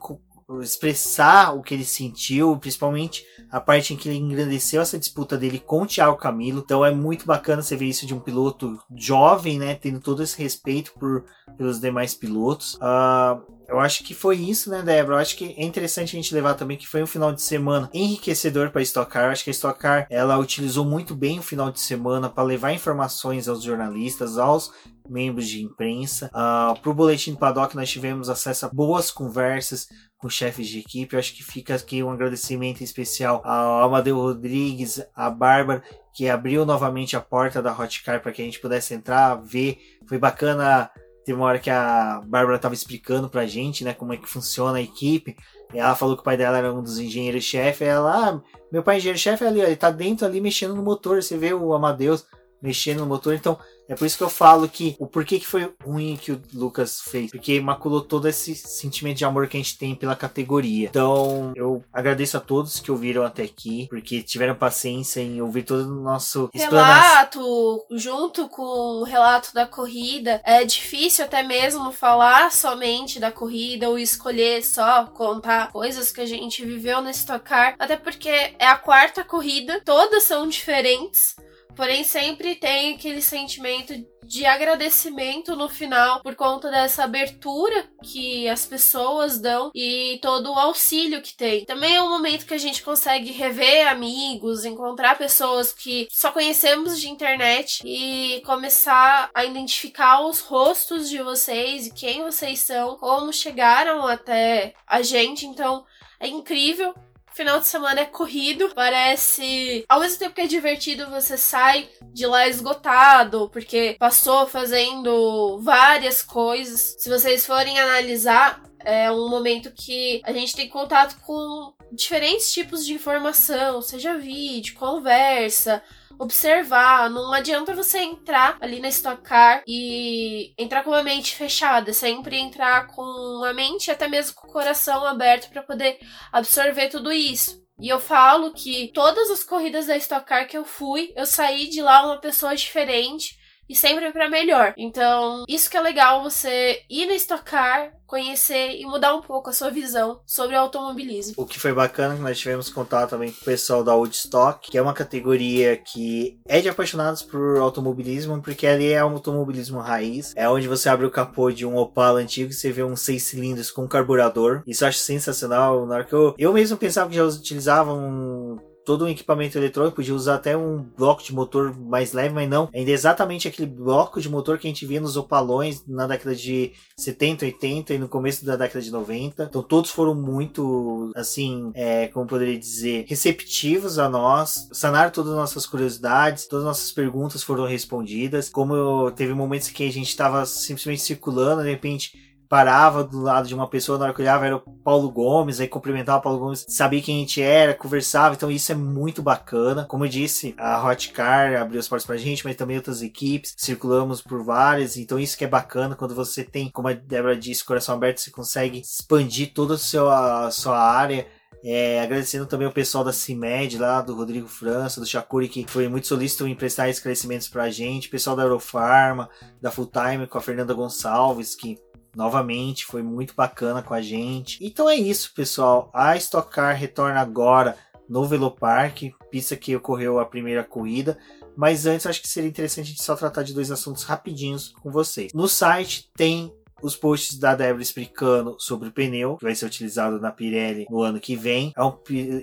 expressar o que ele sentiu, principalmente a parte em que ele engrandeceu essa disputa dele com o Thiago Camilo. Então é muito bacana você ver isso de um piloto jovem, né, tendo todo esse respeito por pelos demais pilotos. Uh, eu acho que foi isso, né, Débora? Eu acho que é interessante a gente levar também que foi um final de semana enriquecedor para a Stock Car. Eu acho que a Stock Car ela utilizou muito bem o final de semana para levar informações aos jornalistas, aos membros de imprensa. Uh, Para o Boletim do Paddock, nós tivemos acesso a boas conversas com chefes de equipe. Eu acho que fica aqui um agradecimento especial ao Amadeu Rodrigues, a Bárbara, que abriu novamente a porta da Hotcar para que a gente pudesse entrar, ver. Foi bacana. Teve uma hora que a Bárbara estava explicando para a gente, né, como é que funciona a equipe. Ela falou que o pai dela era um dos engenheiros-chefe. Ela, ah, meu pai é engenheiro-chefe ali, ó, ele tá dentro ali mexendo no motor. Você vê o Amadeus mexendo no motor. Então, é por isso que eu falo que o porquê que foi ruim que o Lucas fez. Porque maculou todo esse sentimento de amor que a gente tem pela categoria. Então, eu agradeço a todos que ouviram até aqui, porque tiveram paciência em ouvir todo o nosso relato, junto com o relato da corrida. É difícil até mesmo falar somente da corrida ou escolher só contar coisas que a gente viveu nesse tocar, até porque é a quarta corrida, todas são diferentes. Porém, sempre tem aquele sentimento de agradecimento no final por conta dessa abertura que as pessoas dão e todo o auxílio que tem. Também é um momento que a gente consegue rever amigos, encontrar pessoas que só conhecemos de internet e começar a identificar os rostos de vocês e quem vocês são, como chegaram até a gente. Então, é incrível Final de semana é corrido, parece. Ao mesmo tempo que é divertido, você sai de lá esgotado, porque passou fazendo várias coisas. Se vocês forem analisar, é um momento que a gente tem contato com diferentes tipos de informação, seja vídeo, conversa, observar. Não adianta você entrar ali na Stock Car e entrar com uma mente fechada, sempre entrar com a mente até mesmo com o coração aberto para poder absorver tudo isso. E eu falo que todas as corridas da Stock Car que eu fui, eu saí de lá uma pessoa diferente e sempre para melhor. Então, isso que é legal você ir na Stock Car, conhecer e mudar um pouco a sua visão sobre o automobilismo. O que foi bacana que nós tivemos contato também com o pessoal da Woodstock, que é uma categoria que é de apaixonados por automobilismo, porque ali é um automobilismo raiz, é onde você abre o capô de um Opala antigo e você vê uns seis cilindros com carburador. Isso eu acho sensacional. Na hora que eu, eu mesmo pensava que já utilizavam todo um equipamento eletrônico, podia usar até um bloco de motor mais leve, mas não. Ainda é exatamente aquele bloco de motor que a gente via nos opalões na década de 70, 80 e no começo da década de 90. Então todos foram muito, assim, é, como poderia dizer, receptivos a nós, sanaram todas as nossas curiosidades, todas as nossas perguntas foram respondidas. Como eu, teve momentos que a gente estava simplesmente circulando, de repente parava do lado de uma pessoa, na hora que olhava era o Paulo Gomes, aí cumprimentava o Paulo Gomes, sabia quem a gente era, conversava, então isso é muito bacana. Como eu disse, a Hotcar abriu as portas pra gente, mas também outras equipes, circulamos por várias, então isso que é bacana, quando você tem, como a Débora disse, coração aberto, você consegue expandir toda a sua, a sua área, é, agradecendo também o pessoal da CIMED lá, do Rodrigo França, do Chacuri, que foi muito solícito em prestar esclarecimentos pra gente, pessoal da Eurofarma, da Full Time com a Fernanda Gonçalves, que novamente, foi muito bacana com a gente. Então é isso, pessoal. A Stock Car retorna agora no Velopark, pista que ocorreu a primeira corrida. Mas antes, acho que seria interessante a gente só tratar de dois assuntos rapidinhos com vocês. No site tem os posts da Débora explicando sobre o pneu que vai ser utilizado na Pirelli no ano que vem. É um,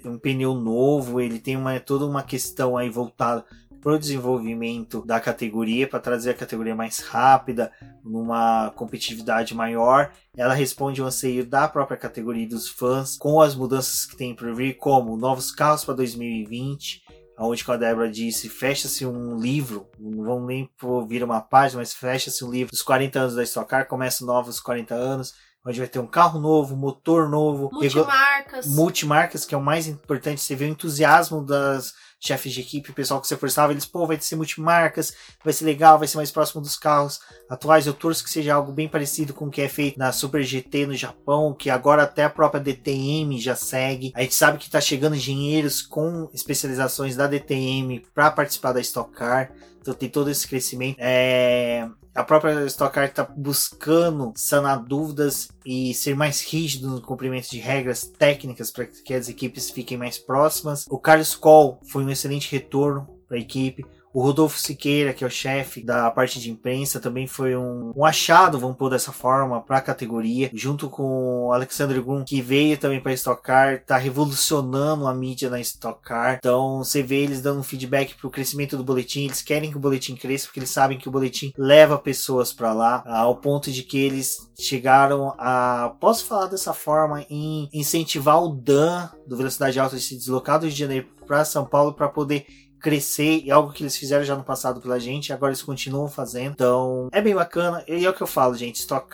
um pneu novo, ele tem uma, toda uma questão aí voltada para o desenvolvimento da categoria, para trazer a categoria mais rápida, numa competitividade maior. Ela responde ao anseio da própria categoria e dos fãs, com as mudanças que tem por vir, como novos carros para 2020, onde, a Débora disse, fecha-se um livro, não vamos nem ouvir uma página, mas fecha-se um livro dos 40 anos da Stock Car, começa novos 40 anos, onde vai ter um carro novo, motor novo, multimarcas, multimarcas que é o mais importante, você vê o entusiasmo das chefes de equipe, o pessoal que você forçava, eles, pô, vai ser multimarcas, vai ser legal, vai ser mais próximo dos carros atuais. Eu torço que seja algo bem parecido com o que é feito na Super GT no Japão, que agora até a própria DTM já segue. A gente sabe que está chegando engenheiros com especializações da DTM para participar da Stock Car. Então tem todo esse crescimento. É... A própria Stock Car está buscando sanar dúvidas e ser mais rígido no cumprimento de regras técnicas para que as equipes fiquem mais próximas. O Carlos Coll foi um excelente retorno para a equipe. O Rodolfo Siqueira, que é o chefe da parte de imprensa, também foi um, um achado, vamos pôr dessa forma, para a categoria, junto com o Alexandre Gun, que veio também para Stock Car, tá revolucionando a mídia na Stock Car. Então você vê eles dando um feedback pro crescimento do boletim, eles querem que o boletim cresça, porque eles sabem que o boletim leva pessoas para lá, ao ponto de que eles chegaram a, posso falar dessa forma, em incentivar o Dan do Velocidade Alta de se deslocar do Rio de Janeiro para São Paulo para poder crescer e algo que eles fizeram já no passado pela gente, agora eles continuam fazendo. Então, é bem bacana. E é o que eu falo, gente, Stock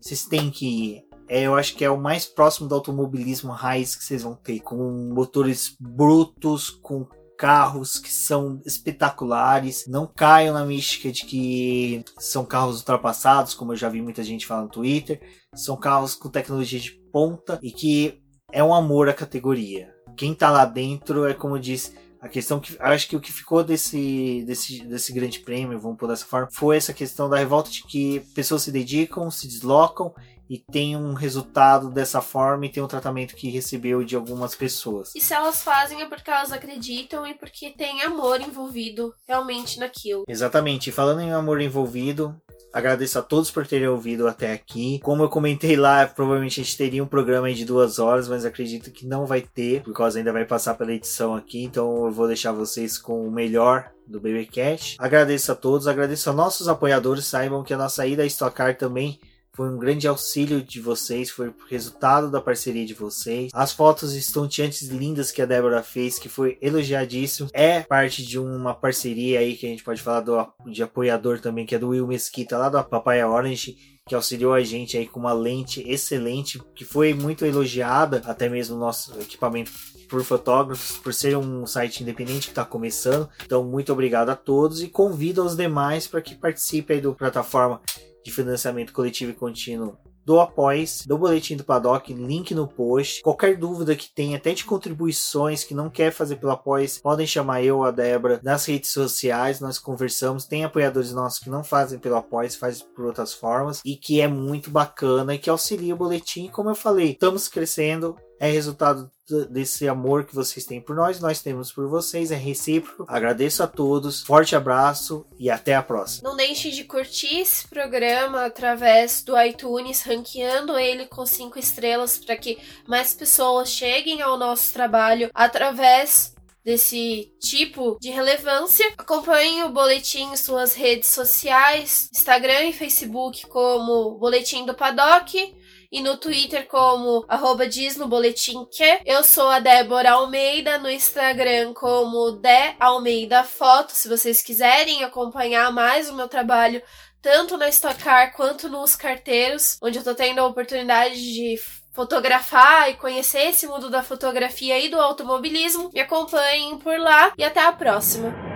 vocês têm que ir. É, eu acho que é o mais próximo do automobilismo raiz que vocês vão ter, com motores brutos, com carros que são espetaculares, não caiam na mística de que são carros ultrapassados, como eu já vi muita gente falar no Twitter. São carros com tecnologia de ponta e que é um amor à categoria. Quem tá lá dentro é como disse, a questão que acho que o que ficou desse, desse, desse grande prêmio, vamos por dessa forma, foi essa questão da revolta de que pessoas se dedicam, se deslocam e tem um resultado dessa forma e tem um tratamento que recebeu de algumas pessoas. E se elas fazem é porque elas acreditam e porque tem amor envolvido realmente naquilo. Exatamente. E falando em amor envolvido, Agradeço a todos por terem ouvido até aqui. Como eu comentei lá, provavelmente a gente teria um programa de duas horas, mas acredito que não vai ter, por causa ainda vai passar pela edição aqui. Então eu vou deixar vocês com o melhor do BBcast. Agradeço a todos, agradeço a nossos apoiadores. Saibam que a nossa ida a Stock Car também foi um grande auxílio de vocês, foi resultado da parceria de vocês. As fotos estonteantes lindas que a Débora fez, que foi elogiadíssimo, é parte de uma parceria aí que a gente pode falar do, de apoiador também, que é do Will Mesquita, lá da Papaya Orange, que auxiliou a gente aí com uma lente excelente, que foi muito elogiada, até mesmo nosso equipamento por fotógrafos, por ser um site independente que está começando. Então, muito obrigado a todos e convido os demais para que participem aí do plataforma de financiamento coletivo e contínuo do Após, do Boletim do Paddock, link no post. Qualquer dúvida que tenha, até de contribuições que não quer fazer pelo Após, podem chamar eu, a Débora, nas redes sociais, nós conversamos. Tem apoiadores nossos que não fazem pelo Após, fazem por outras formas, e que é muito bacana e que auxilia o boletim. Como eu falei, estamos crescendo, é resultado desse amor que vocês têm por nós, nós temos por vocês, é recíproco. Agradeço a todos, forte abraço e até a próxima. Não deixe de curtir esse programa através do iTunes, ranqueando ele com cinco estrelas para que mais pessoas cheguem ao nosso trabalho através desse tipo de relevância. Acompanhe o boletim em suas redes sociais, Instagram e Facebook como Boletim do Paddock e no Twitter como arroba diz no boletim que. Eu sou a Débora Almeida, no Instagram como De Almeida Foto, se vocês quiserem acompanhar mais o meu trabalho tanto na Stock Car quanto nos carteiros, onde eu tô tendo a oportunidade de fotografar e conhecer esse mundo da fotografia e do automobilismo. Me acompanhem por lá e até a próxima.